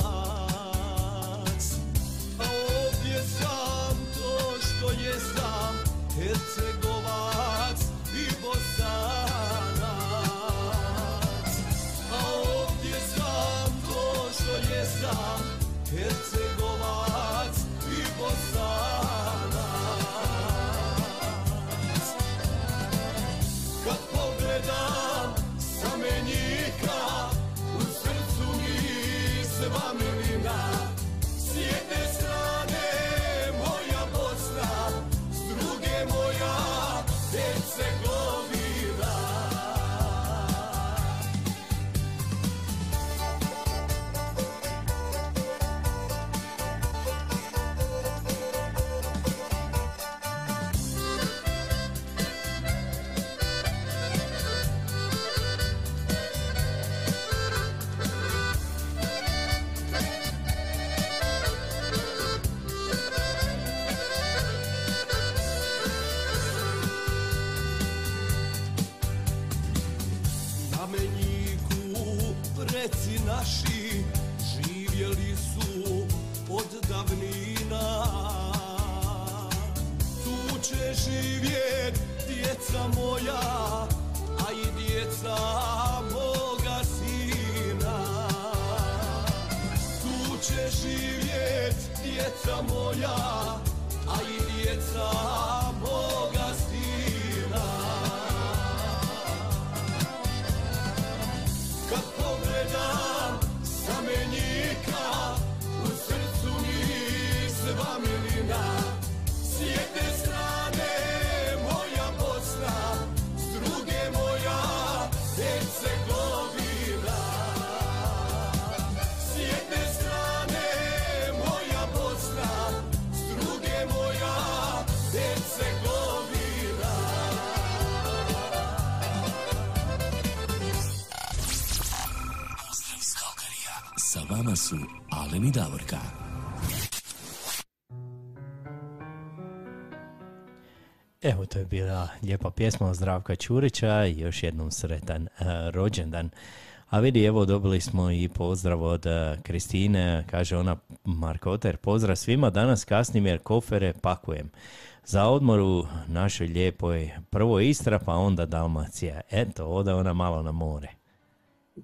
A ovdje sam to što jesam Hercegovac Davorka. Evo, to je bila lijepa pjesma od Zdravka Ćurića i još jednom sretan eh, rođendan. A vidi, evo, dobili smo i pozdrav od eh, Kristine, kaže ona Markoter, pozdrav svima, danas kasnim jer kofere pakujem. Za odmor u našoj lijepoj, prvo Istra, pa onda Dalmacija. Eto, ode ona malo na more.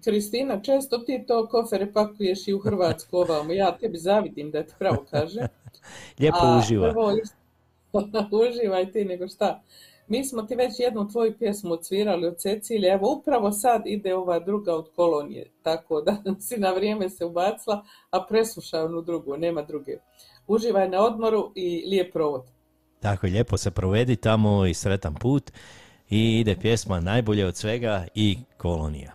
Kristina, često ti to kofere pakuješ i u Hrvatsku ovamo. Ja tebi zavidim da ti pravo kaže. Lijepo A uživa. prvo uživaj ti nego šta. Mi smo ti već jednu tvoju pjesmu odsvirali od Cecilije. Evo upravo sad ide ova druga od kolonije. Tako da si na vrijeme se ubacila, a preslušaj onu drugu, nema druge. Uživaj na odmoru i lijep provod. Tako, lijepo se provedi tamo i sretan put. I ide pjesma najbolje od svega i kolonija.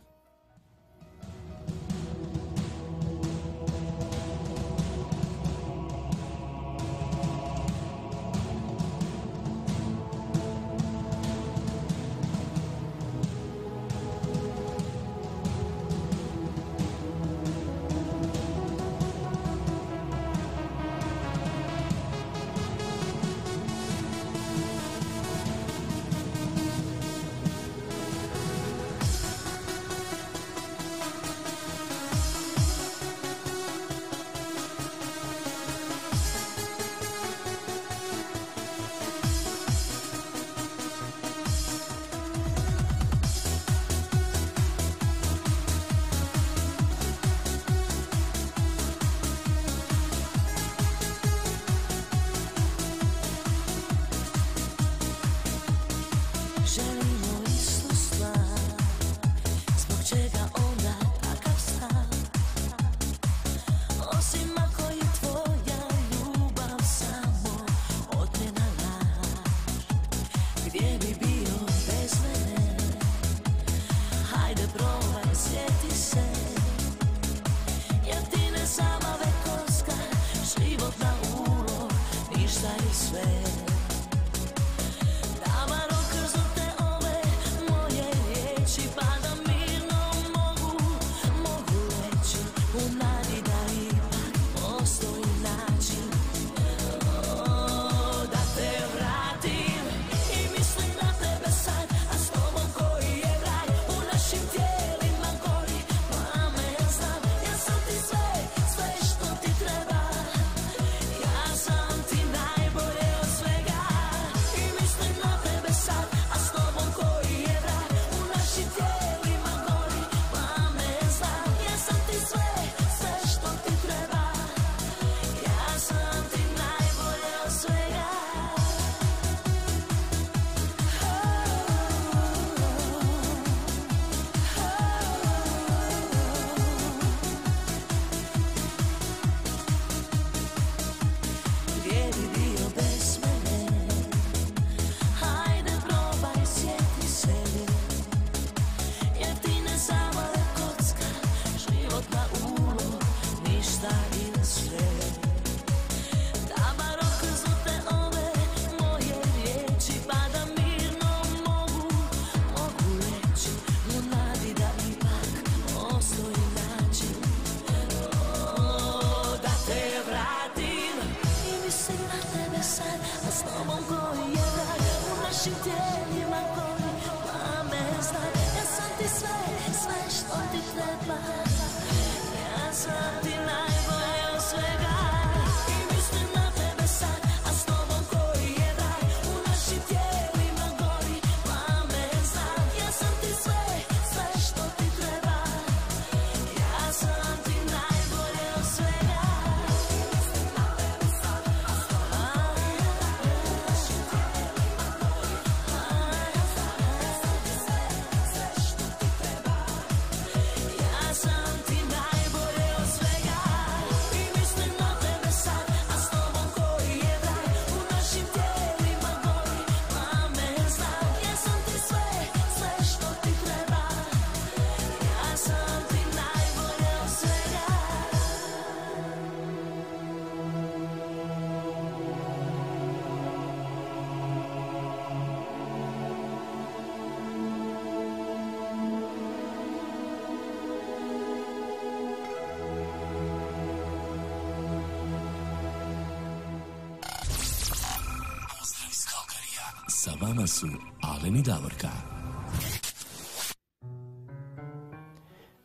Vama su Alen i Davorka.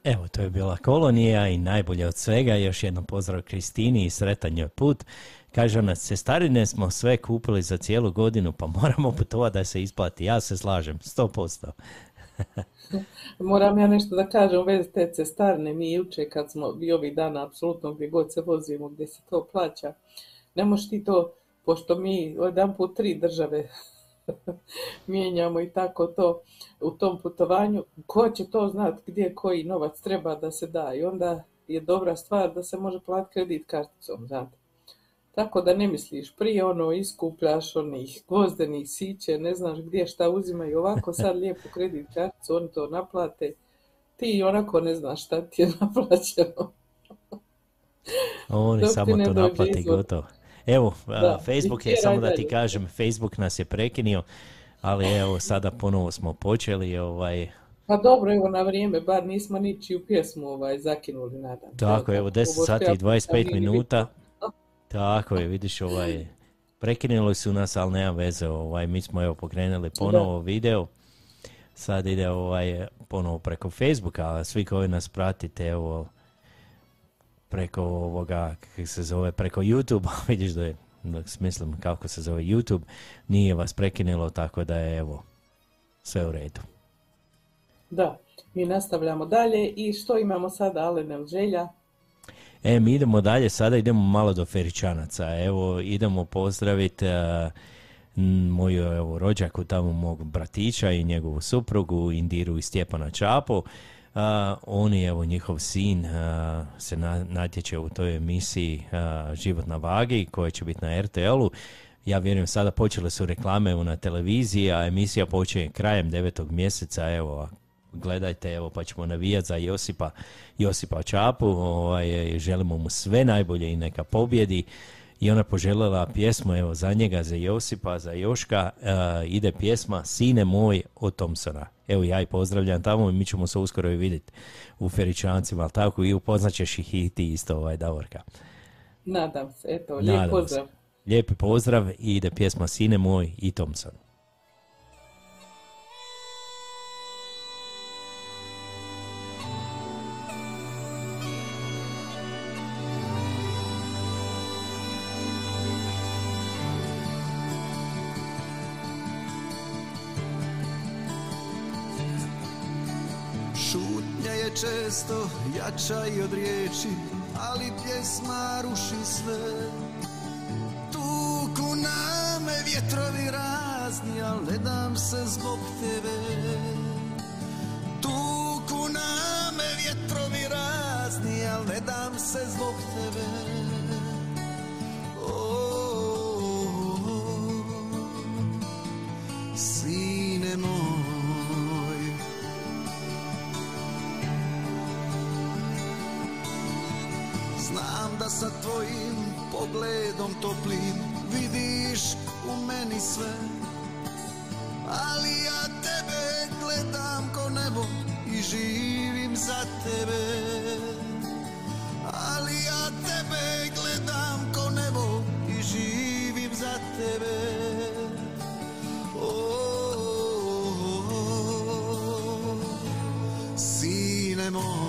Evo, to je bila kolonija i najbolje od svega. Još jednom pozdrav Kristini i sretan joj put. Kaže ona, cestarine smo sve kupili za cijelu godinu, pa moramo putovati da se isplati. Ja se slažem, 100%. Moram ja nešto da kažem u vezi te cestarne. Mi juče kad smo i ovih dana apsolutno gdje god se vozimo, gdje se to plaća, ne možeš ti to, pošto mi jedan put tri države mijenjamo i tako to u tom putovanju, ko će to znat gdje koji novac treba da se da i onda je dobra stvar da se može platiti kredit karticom, znate. Tako da ne misliš, prije ono iskupljaš onih gvozdenih siće, ne znaš gdje šta uzimaju, ovako sad lijepo kredit karticu, oni to naplate, ti onako ne znaš šta ti je naplaćeno. Oni Dok samo to naplati izvod. gotovo. Evo, Da, Facebook je, samo da ti dalje. kažem, Facebook nas je prekinio, ali evo, sada ponovo smo počeli, ovaj, Pa dobro, evo na vrijeme, bar nismo ničiju pjesmu ovaj, zakinuli, nadam. Tako, evo, tako? 10 Ovo sati i 25 puštam nije ni minuta. Tako je, vidiš, ovaj, prekinuli su nas, ali nema veze, ovaj, mi smo evo pokrenuli ponovo video. Sad ide ovaj, ponovo preko Facebooka, a svi koji nas pratite, evo, preko ovoga, kako se zove, preko YouTube, vidiš da je, da smislim kako se zove YouTube, nije vas prekinulo, tako da je, evo, sve u redu. Da, mi nastavljamo dalje i što imamo sada, Alene od želja? E, mi idemo dalje, sada idemo malo do Feričanaca. Evo, idemo pozdraviti uh, moju evo, rođaku tamo mog bratića i njegovu suprugu Indiru i Stjepana Čapu. Uh, oni, evo, njihov sin uh, se na, natječe u toj emisiji uh, Život na vagi koja će biti na RTL-u. Ja vjerujem sada počele su reklame na televiziji, a emisija počinje krajem devetog mjeseca. Evo, gledajte, evo pa ćemo navijati za Josipa, Josipa Čapu, ovaj, želimo mu sve najbolje i neka pobjedi. I ona poželjela pjesmu evo za njega, za Josipa, za Joška, eh, ide pjesma Sine moj od Thompsona. Evo ja i pozdravljam tamo i mi ćemo se uskoro i vidjeti u Feričancima, ali tako i upoznaćeš ih i ti isto ovaj Davorka. Nadam se, eto, lijep pozdrav. Lijepi pozdrav i ide pjesma Sine moj i Thompson. Često jača i od riječi, ali pjesma ruši sve. Tuku na me vjetrovi razni, al ne dam se zbog tebe. Tuku na me vjetrovi razni, al ne dam se zbog tebe. O, sine moj, Znam da sa tvojim pogledom toplim vidiš u meni sve. Ali ja tebe gledam ko nebo i živim za tebe. Ali ja tebe gledam ko nebo i živim za tebe. Tebe O, Sine moj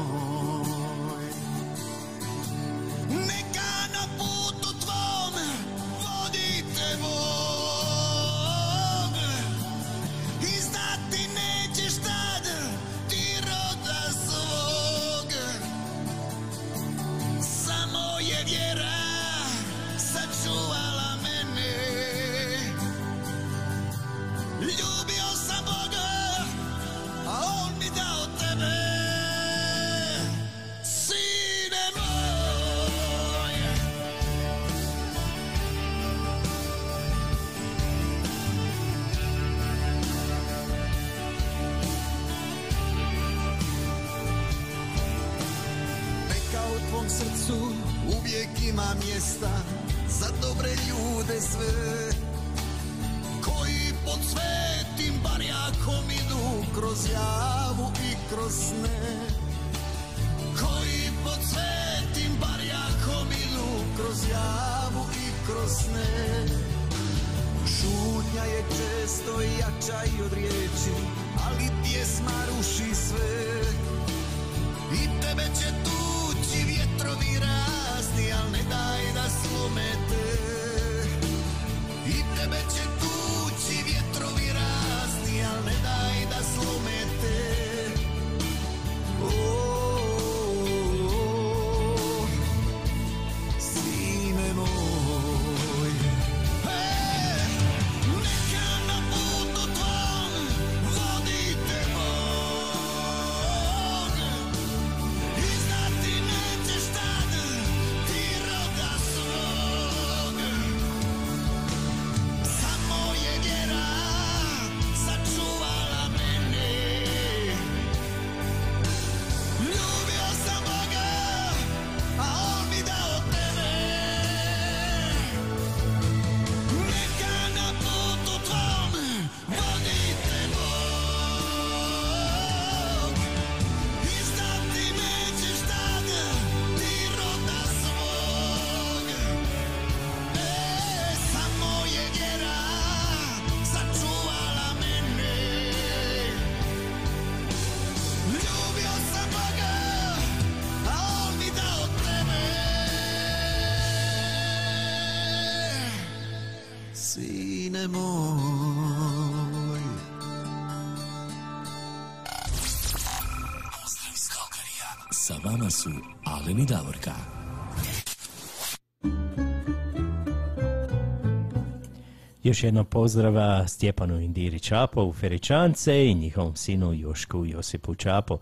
Još jedno pozdrava Stjepanu Indiri Čapo u Feričance i njihovom sinu Jošku Josipu Čapo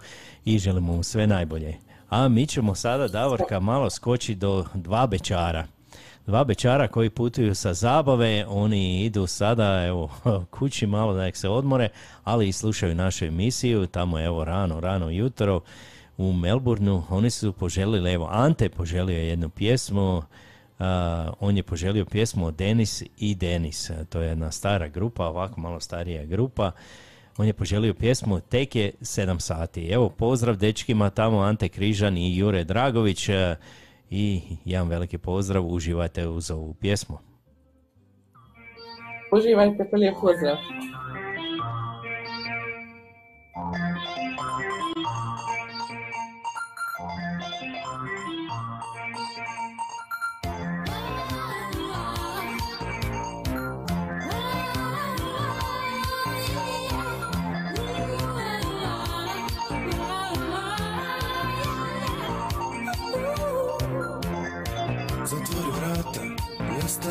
i želimo mu sve najbolje. A mi ćemo sada, Davorka, malo skoči do dva bečara. Dva bečara koji putuju sa zabave, oni idu sada evo, kući malo da nek se odmore, ali i slušaju našu emisiju, tamo evo rano, rano jutro u Melbourneu. Oni su poželili, evo Ante poželio je jednu pjesmu, a, on je poželio pjesmu Denis i Denis. To je jedna stara grupa, ovako malo starija grupa. On je poželio pjesmu Tek je 7 sati. Evo pozdrav dečkima tamo Ante Križan i Jure Dragović e, i jedan veliki pozdrav, uživajte uz ovu pjesmu. Uživajte, lijep pozdrav.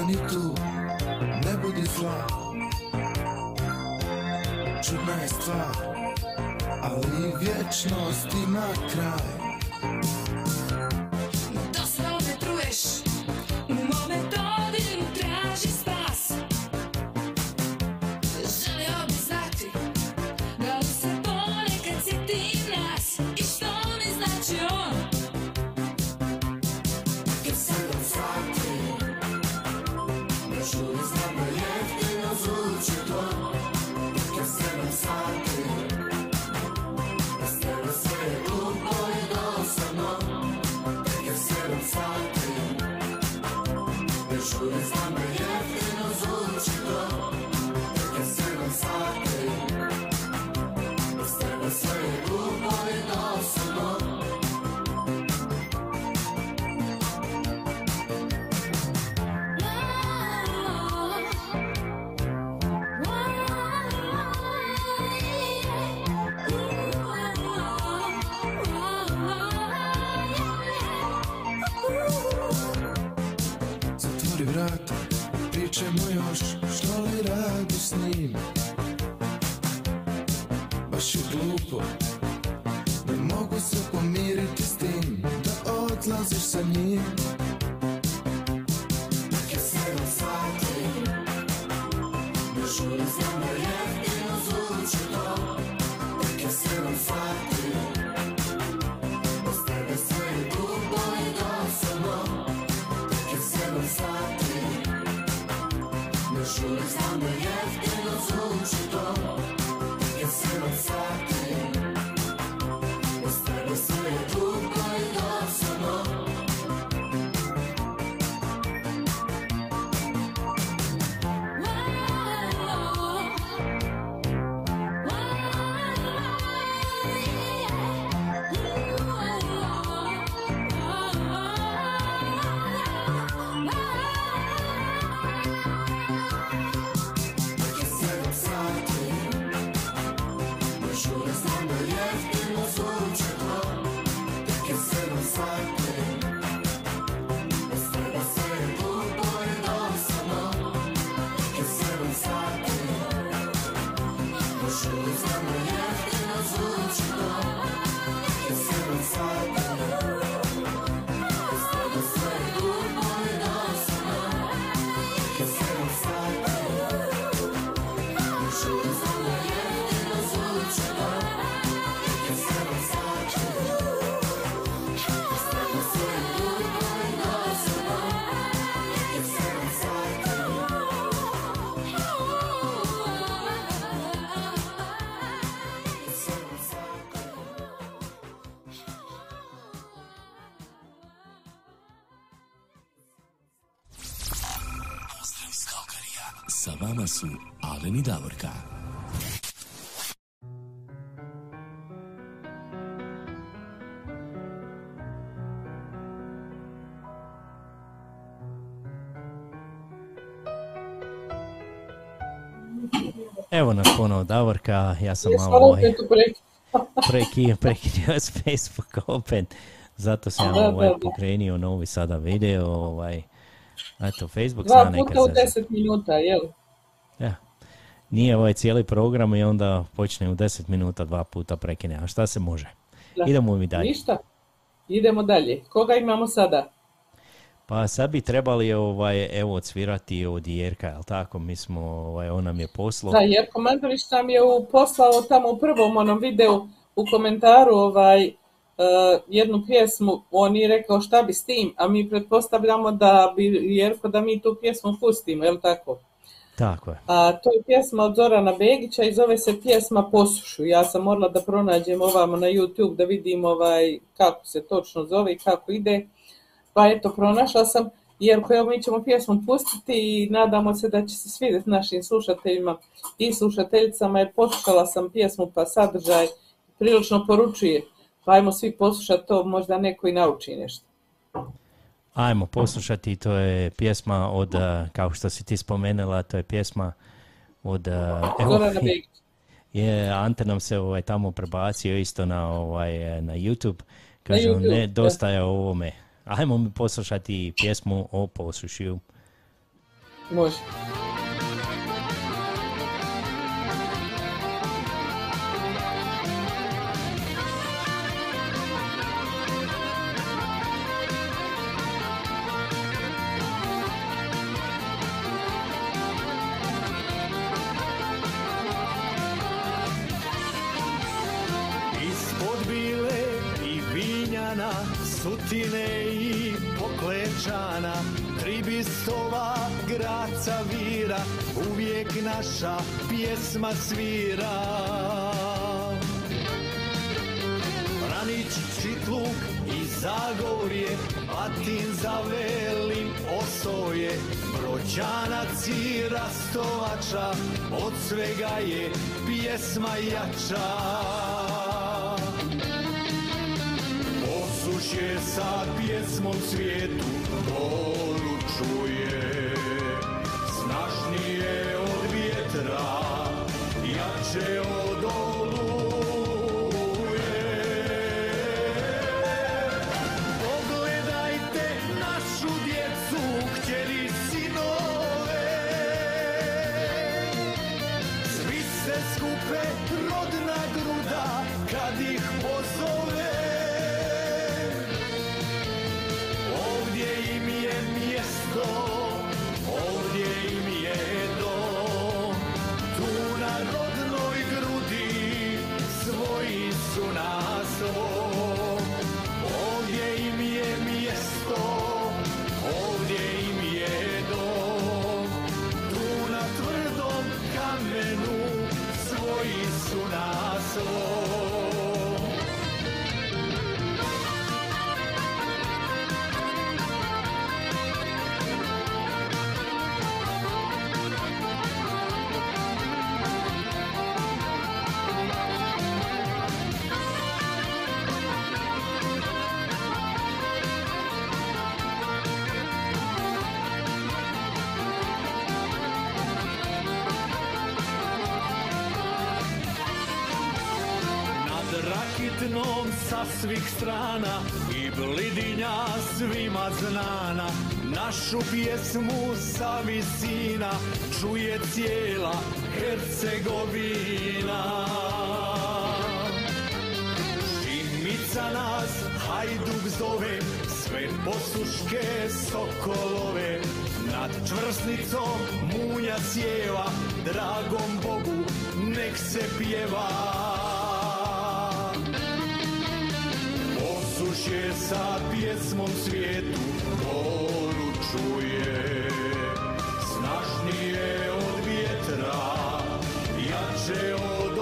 Ostani tu Ne budi zla. Čudna je stvar Ali vječnost ima kraj I Davorka. Evo nas ponovo Davorka, ja sam malo ovaj, breku. preki, s Facebooka opet, zato sam ja ovaj, pokrenio novi sada video, ovaj, eto, Facebook Dva zna puta u se- deset minuta, jel? Ja. Nije ovaj cijeli program i onda počne u 10 minuta dva puta prekine. A šta se može? Da. Idemo mi dalje. Ništa. Idemo dalje. Koga imamo sada? Pa sad bi trebali ovaj, evo odsvirati od Jerka, jel tako? Mi smo, ovaj, on nam je poslao. Da, Jerko Mandurić nam je u, poslao tamo u prvom onom videu u komentaru ovaj, e, jednu pjesmu, on je rekao šta bi s tim, a mi pretpostavljamo da bi Jerko da mi tu pjesmu pustimo, jel tako? Tako je. A to je pjesma od Zorana Begića i zove se pjesma Posušu. Ja sam morala da pronađem ovamo na YouTube da vidim ovaj, kako se točno zove i kako ide. Pa eto, pronašla sam, jer evo mi ćemo pjesmu pustiti i nadamo se da će se svidjeti našim slušateljima i slušateljicama, jer poslušala sam pjesmu pa sadržaj prilično poručuje. Pa ajmo svi poslušati to, možda neko i nauči nešto. Ajmo poslušati, to je pjesma od, kao što si ti spomenula, to je pjesma od... eh, evo, je, Ante nam se ovaj, tamo prebacio isto na, ovaj, na YouTube. Kaže, YouTube, ne, dosta je o ovome. Ajmo mi poslušati pjesmu o posušju. Može. Vira, uvijek naša pjesma svira. Branić, Čitluk i Zagorje, Batin za velim osoje, Brođanac i Rastovača, od svega je pjesma jača. Osušje sa pjesmom svijetu poručuje, je od vjetra, jače od oluje. Pogledajte našu djecu, kćeri sinove. Svi se skupe rodna gruda, kad ih svima znana Našu pjesmu sa visina čuje cijela Hercegovina. Šimica nas hajduk zove sve posuške sokolove. Nad čvrsnicom munja sjeva dragom Bogu nek se pjeva Posušje sa pjesmom svijetu poručuje Snažnije od vjetra, jače od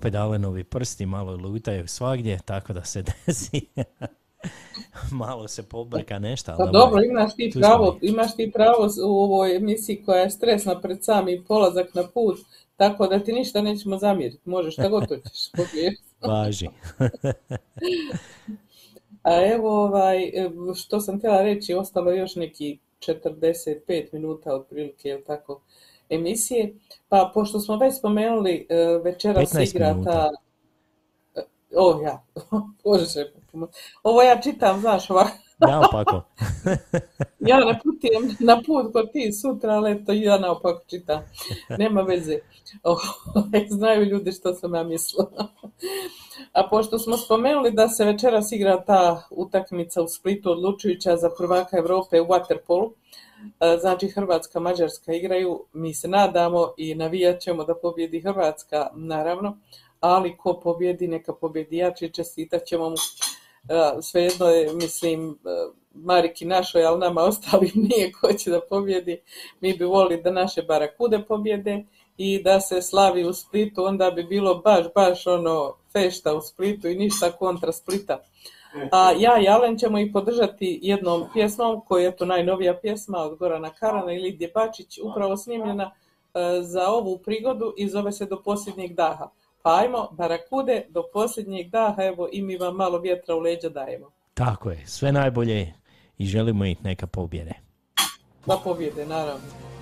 Opet Alenovi prsti malo lutaju svagdje, tako da se desi. malo se pobrka nešto. Pa dobro, imaš ti pravo, imaš ti pravo u ovoj emisiji koja je stresna pred sami polazak na put, tako da ti ništa nećemo zamjeriti, možeš šta god hoćeš. Važi. A evo, ovaj, što sam htjela reći, ostalo još neki 45 minuta otprilike, jel tako, emisije. Pa pošto smo već spomenuli, e, večeras 15 igra ta... O, ja, Bože, ovo ja čitam, znaš, ovako. Ja ne putujem na put kod ti sutra, ali eto ja naopako čitam. Nema veze. Ovaj, Znaju ljudi što sam ja mislila. A pošto smo spomenuli da se večeras igra ta utakmica u Splitu odlučujuća za prvaka Europe u Waterpolu, znači Hrvatska, Mađarska igraju, mi se nadamo i navijat ćemo da pobjedi Hrvatska, naravno, ali ko pobjedi, neka pobjedi jači, čestitat ćemo mu. E, Svejedno je, mislim, e, Mariki našoj, ali nama ostalim nije ko će da pobjedi. Mi bi volili da naše barakude pobjede i da se slavi u Splitu, onda bi bilo baš, baš ono fešta u Splitu i ništa kontra Splita. A ja i Alen ćemo ih podržati jednom pjesmom, koja je to najnovija pjesma od Gorana Karana i Lidije Bačić, upravo snimljena e, za ovu prigodu i zove se Do posljednjeg daha. Pa ajmo, barakude, do posljednjeg daha, evo i mi vam malo vjetra u leđa dajemo. Tako je, sve najbolje i želimo ih neka pobjede. Da pobjede, naravno.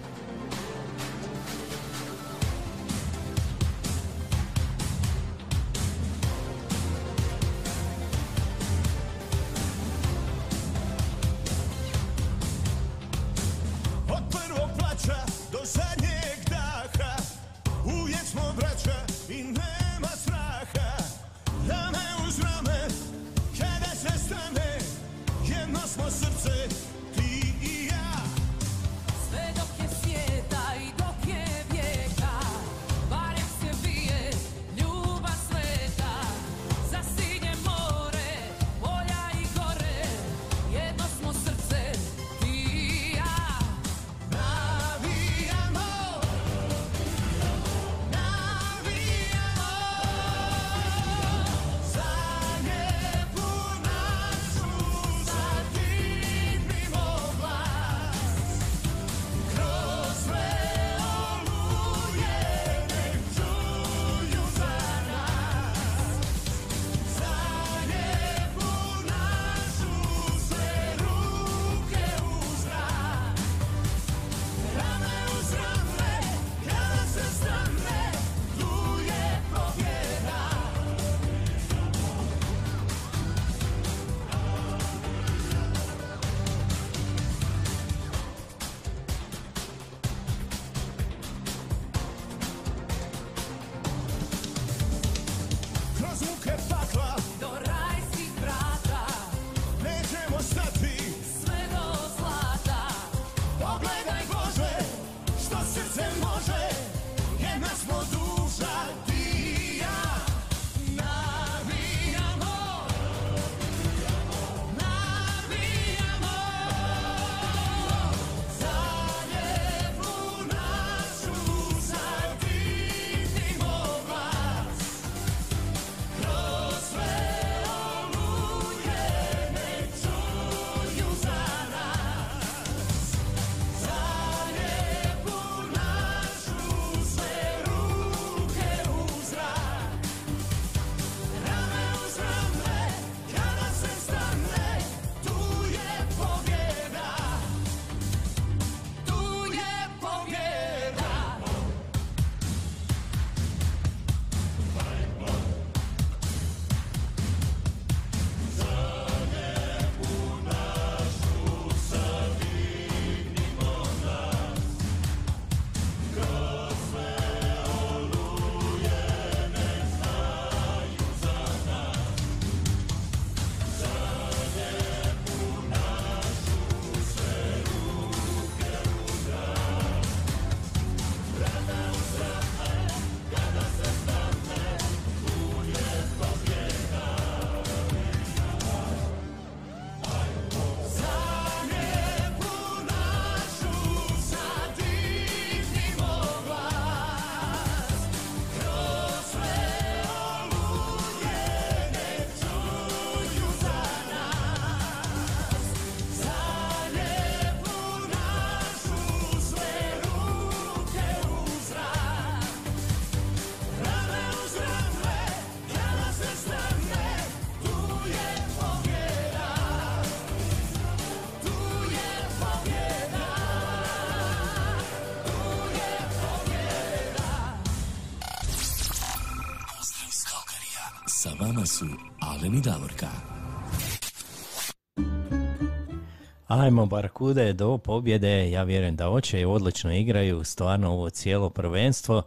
Ajmo Barakude do pobjede, ja vjerujem da hoće, odlično igraju, stvarno ovo cijelo prvenstvo.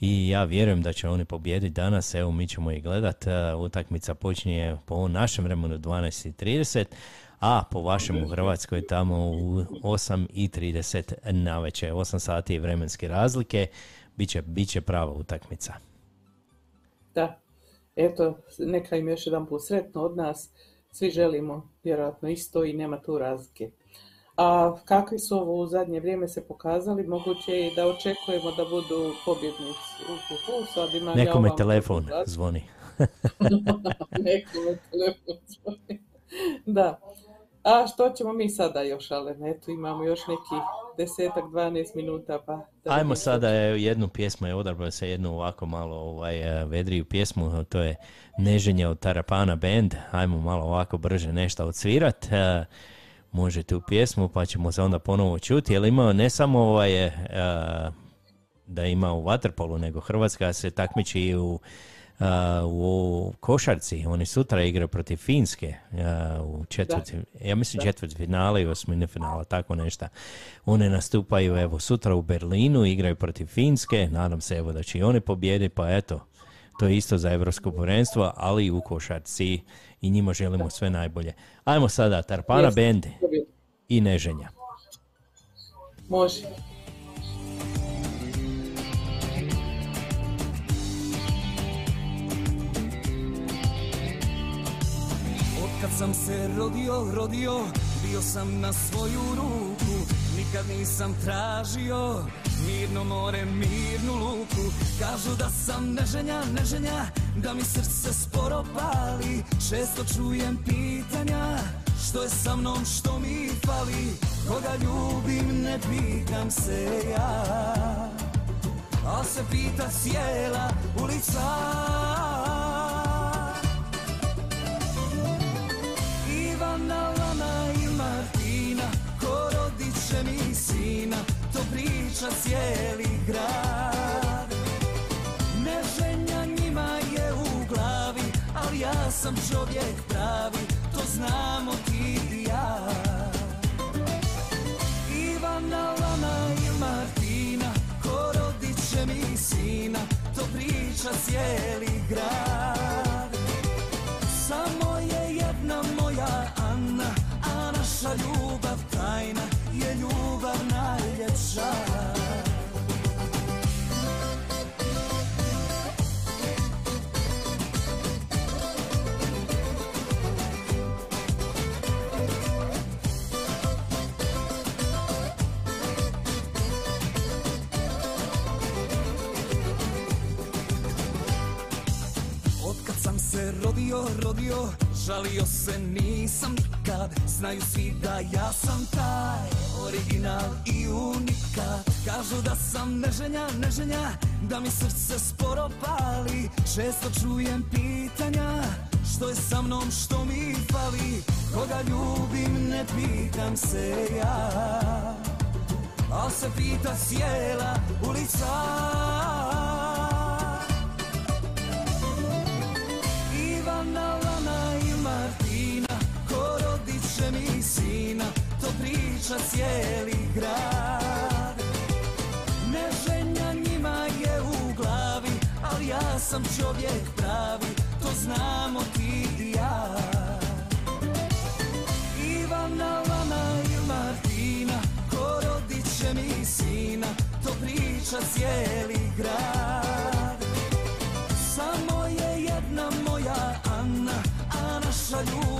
I ja vjerujem da će oni pobijediti danas, evo mi ćemo i gledat, e, utakmica počinje po našem vremenu 12.30, a po vašem u Hrvatskoj tamo u 8.30 na večer, 8 sati vremenske razlike, biće, biće prava utakmica. Da, eto, neka im još jedan put sretno od nas. Svi želimo vjerojatno isto i nema tu razlike. A kakvi su ovo u zadnje vrijeme se pokazali, moguće je i da očekujemo da budu pobjednici. Uh, uh, sad imam ja Nekome ovam telefon zvoni. Nekome telefon zvoni. Da. A što ćemo mi sada još, Alen? Eto, imamo još nekih desetak, 12 minuta, pa... Ajmo vidimo sada jednu pjesmu, je odabrao se jednu ovako malo ovaj, eh, vedriju pjesmu, to je Neženje od Tarapana Band, ajmo malo ovako brže nešto odsvirat, eh, može tu pjesmu pa ćemo se onda ponovo čuti, jer imao ne samo ovaj, eh, da ima u Waterpolu, nego Hrvatska se takmiči i u, a, u košarci. Oni sutra igraju protiv Finske a, u četvrti, ja mislim četvrt finale i osmine finala, tako nešto. One nastupaju evo sutra u Berlinu, igraju protiv Finske, nadam se evo da će i oni pobijediti, pa eto, to je isto za evropsko prvenstvo, ali i u košarci i njima želimo sve najbolje. Ajmo sada, Tarpana Jeste. Bend i Neženja. Može. Otkad sam se rodio, rodio, bio sam na svoju ruku. Nikad nisam tražio mirno more, mirnu luku. Kažu da sam neženja, neženja, da mi srce sporo pali. Često čujem pitanja, što je sa mnom, što mi fali. Koga ljubim, ne pitam se ja. Al se pita cijela ulica Martina Ko rodit mi sina To priča cijeli grad. Neženja njima je u glavi Ali ja sam čovjek pravi To znamo ti i ja. Ivana, Lana i Martina Ko rodit mi sina To priča cijeli grad naša ljubav tajna je ljubav najljepša. Sam se rodio, rodio, žalio se nisam nikad. Znaju svi da ja sam taj original i unikat. Kažu da sam neženja, neženja, da mi srce sporo pali. Često čujem pitanja, što je sa mnom, što mi fali. Koga ljubim, ne pitam se ja. Al se pita cijela ulica To priča cijeli grad. Neženja njima je u glavi Ali ja sam čovjek pravi To znamo ti i ja. Ivana, Lana i Martina Ko rodit će mi sina To priča cijeli grad. Samo je jedna moja Anna, a naša ljubav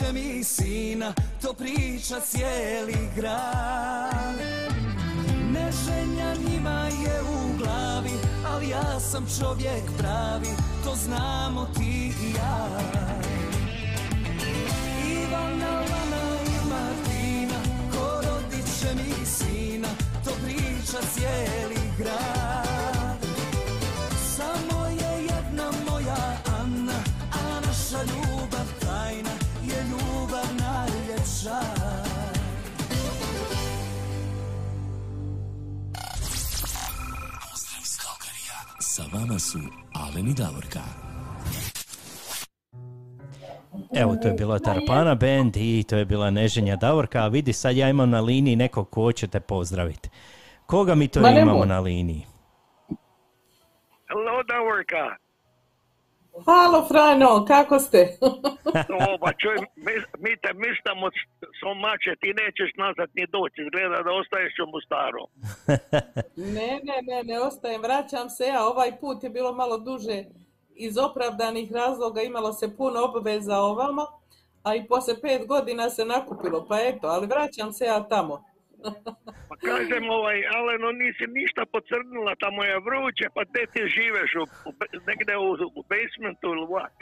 će mi sina To priča cijeli grad njima je u glavi Ali ja sam čovjek pravi To znamo ti i ja. Ivana, Lana i Martina Ko rodit mi sina To priča cijeli grad. Samo je jedna moja Anna A naša ljubav tajna Je ljubav najljepša. Sa vama su Alen i Davorka. Evo, to je bila Tarpana Band i to je bila Neženja Davorka, a vidi sad ja imam na liniji nekog ko će te pozdraviti. Koga mi to imamo na liniji? Hello, Davorka. Halo Frano, kako ste? O, pa čuj, mi, mi te mislimo so mače, ti nećeš nazad ni doći, izgleda da ostaješ u Mostaru. Ne, ne, ne, ne ostajem, vraćam se ja. Ovaj put je bilo malo duže iz opravdanih razloga, imalo se puno obveza ovamo, a i poslije pet godina se nakupilo, pa eto, ali vraćam se ja tamo. Pa kažem, ovaj, Aleno, nisi ništa pocrnila, tamo je vruće, pa te ti živeš u, u, negdje u, u basementu ili what?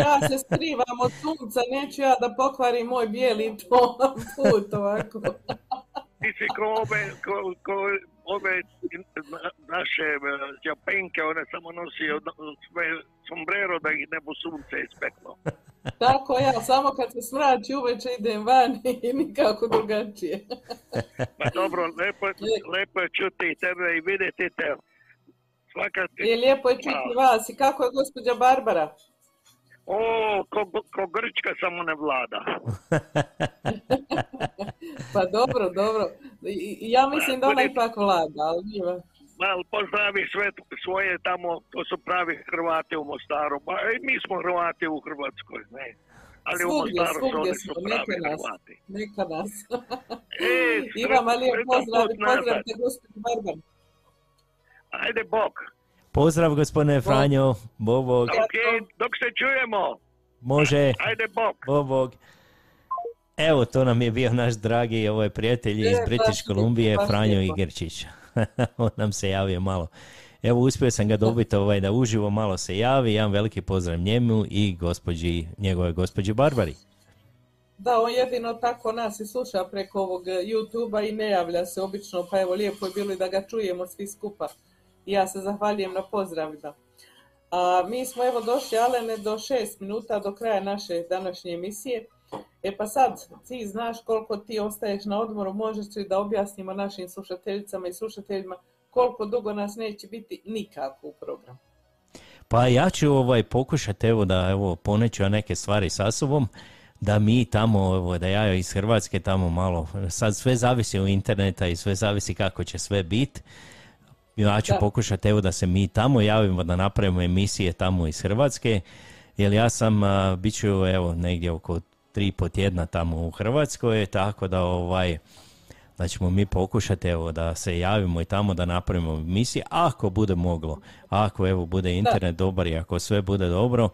Ja se skrivam od sunca, neću ja da pokvarim moj bijeli to put ovako. Ti si ko ove, ko, ko ove na- naše eh, japenke, one samo nosi sve sombrero da ih ne bu sunce ispeklo. Tako ja, samo kad se smrači uveče idem van i nikako drugačije. Pa dobro, lepo, lepo je čuti tebe i vidjeti te. Svaka. Je lijepo je čuti vas. I kako je gospođa Barbara? O, ko, ko Grčka samo ne vlada. Pa dobro, dobro. Ja mislim da ona ipak vlada, ali nije. Mal pozdravi sve svoje tamo, to su pravi Hrvati u Mostaru. I mi smo Hrvati u Hrvatskoj, ne. Ali u Svugdje, Mostaru su oni su pravi neka nas. Hrvati. Neka nas. E, I vama lijep sretan pozdrav, pozdravite gospođu Barbaru. Ajde, Bog. Pozdrav gospodine Franjo, Bobog, Ok, dok se čujemo. može, Ajde, Bog. Bobog. Evo, to nam je bio naš dragi ovaj prijatelj iz British baš Franjo. Igerčić. On nam se javio malo. Evo, uspio sam ga dobiti ovaj, da uživo malo se javi. Jedan veliki pozdrav njemu i gospođi, njegove gospođi Barbari. Da, on jedino tako nas i sluša preko ovog e, YouTube-a i ne javlja se obično, pa evo lijepo je bilo i da ga čujemo svi skupa. Ja se zahvaljujem na pozdravima. A mi smo evo došli, Alene, do šest minuta do kraja naše današnje emisije. E pa sad, ti znaš koliko ti ostaješ na odmoru, možeš li da objasnimo našim slušateljicama i slušateljima koliko dugo nas neće biti nikako u programu. Pa ja ću ovaj, pokušati evo da evo, poneću neke stvari sa sobom, da mi tamo, evo, da ja iz Hrvatske tamo malo, sad sve zavisi od interneta i sve zavisi kako će sve biti. Ja ću pokušati evo da se mi tamo javimo, da napravimo emisije tamo iz Hrvatske, jer ja sam, a, bit ću evo negdje oko tri po tjedna tamo u Hrvatskoj, tako da ovaj, da ćemo mi pokušati evo da se javimo i tamo da napravimo emisije ako bude moglo. Ako evo bude internet dobar i ako sve bude dobro,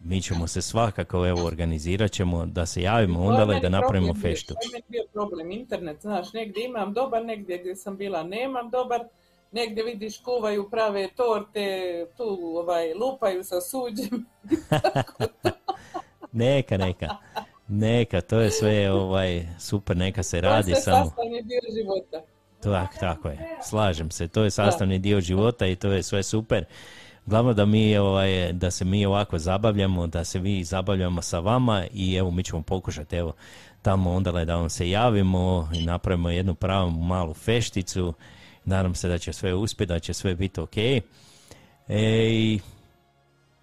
mi ćemo se svakako evo organizirat ćemo da se javimo onda i da napravimo feštu. To je bio problem, internet, znaš, negdje imam dobar, negdje gdje sam bila nemam dobar, negdje vidiš kuvaju prave torte, tu ovaj, lupaju sa suđem. Neka, neka. Neka, to je sve ovaj super, neka se radi to je samo. sastavni dio života. Tak, tako je, slažem se, to je sastavni dio života i to je sve super. Glavno da mi ovaj, da se mi ovako zabavljamo, da se mi zabavljamo sa vama i evo mi ćemo pokušati evo tamo onda da vam se javimo i napravimo jednu pravu malu fešticu. Nadam se da će sve uspjeti, da će sve biti ok. E, i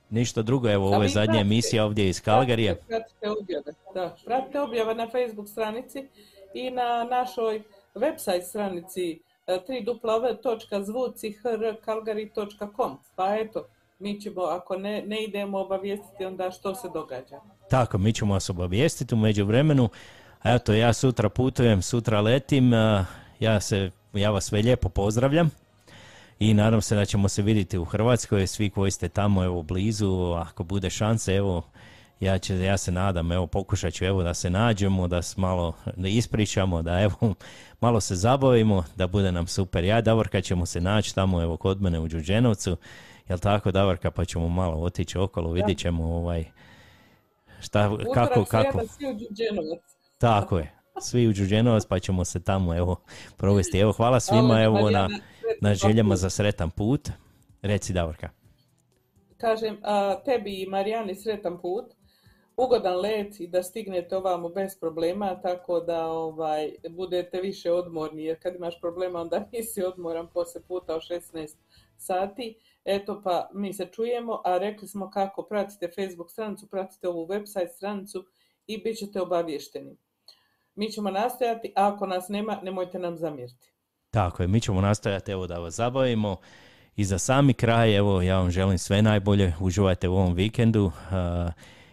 ništa drugo, evo A ovo je vi zadnja pratite- emisija ovdje iz Kalgarija. Pratite, objave, da. Pratite objave na Facebook stranici i na našoj website stranici e, www.zvucihrkalgari.com. Pa eto, mi ćemo, ako ne, ne idemo obavijestiti onda što se događa. Tako, mi ćemo vas obavijestiti u međuvremenu. Eto, ja sutra putujem, sutra letim. Ja, se, ja vas sve lijepo pozdravljam. I nadam se da ćemo se vidjeti u Hrvatskoj, svi koji ste tamo evo blizu, ako bude šanse, evo, ja, će, ja se nadam, evo, pokušat ću evo da se nađemo, da se malo da ispričamo, da evo, malo se zabavimo, da bude nam super. Ja i Davorka ćemo se naći tamo, evo, kod mene u Đuđenovcu, jel tako, Davorka, pa ćemo malo otići okolo, vidjet ćemo ovaj, šta, kako, kako, tako je. Svi u Đuđenovac pa ćemo se tamo evo provesti. Evo hvala svima Hvala, evo na, na željama za sretan put. Reci Davorka. Kažem, a, tebi i Marijani sretan put, ugodan let i da stignete ovamo bez problema, tako da ovaj, budete više odmorni, jer kad imaš problema onda nisi odmoran poslije puta od 16 sati. Eto pa mi se čujemo, a rekli smo kako pratite Facebook stranicu, pratite ovu website stranicu i bit ćete obavješteni. Mi ćemo nastojati, a ako nas nema, nemojte nam zamjeriti. Tako je, mi ćemo nastojati evo da vas zabavimo. I za sami kraj, evo, ja vam želim sve najbolje, uživajte u ovom vikendu.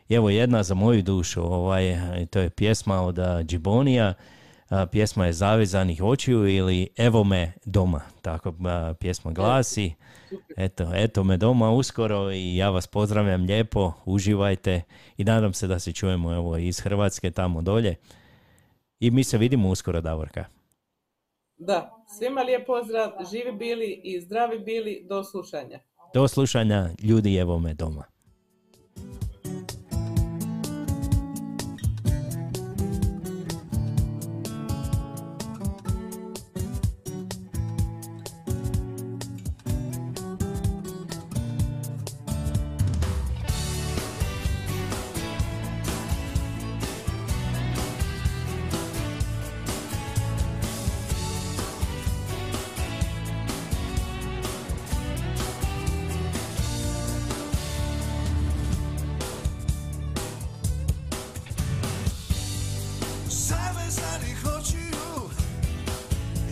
Evo jedna za moju dušu, ovaj, to je pjesma od Džibonija, pjesma je Zavezanih očiju ili Evo me doma, tako a, pjesma glasi. Eto, eto me doma uskoro i ja vas pozdravljam lijepo, uživajte i nadam se da se čujemo evo iz Hrvatske tamo dolje. I mi se vidimo uskoro, Davorka. Da, svima lijep pozdrav, živi bili i zdravi bili, do slušanja. Do slušanja, ljudi evo me doma.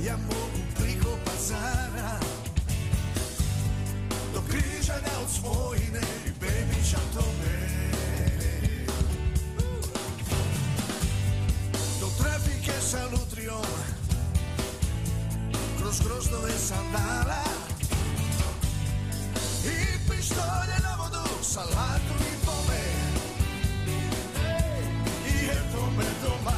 ja mogu priko pazara Do križanja od svojine i bebića tome Do trafike sa lutrijom Kroz groznove sandala I pištolje na vodu sa latom i tome. I eto me doma.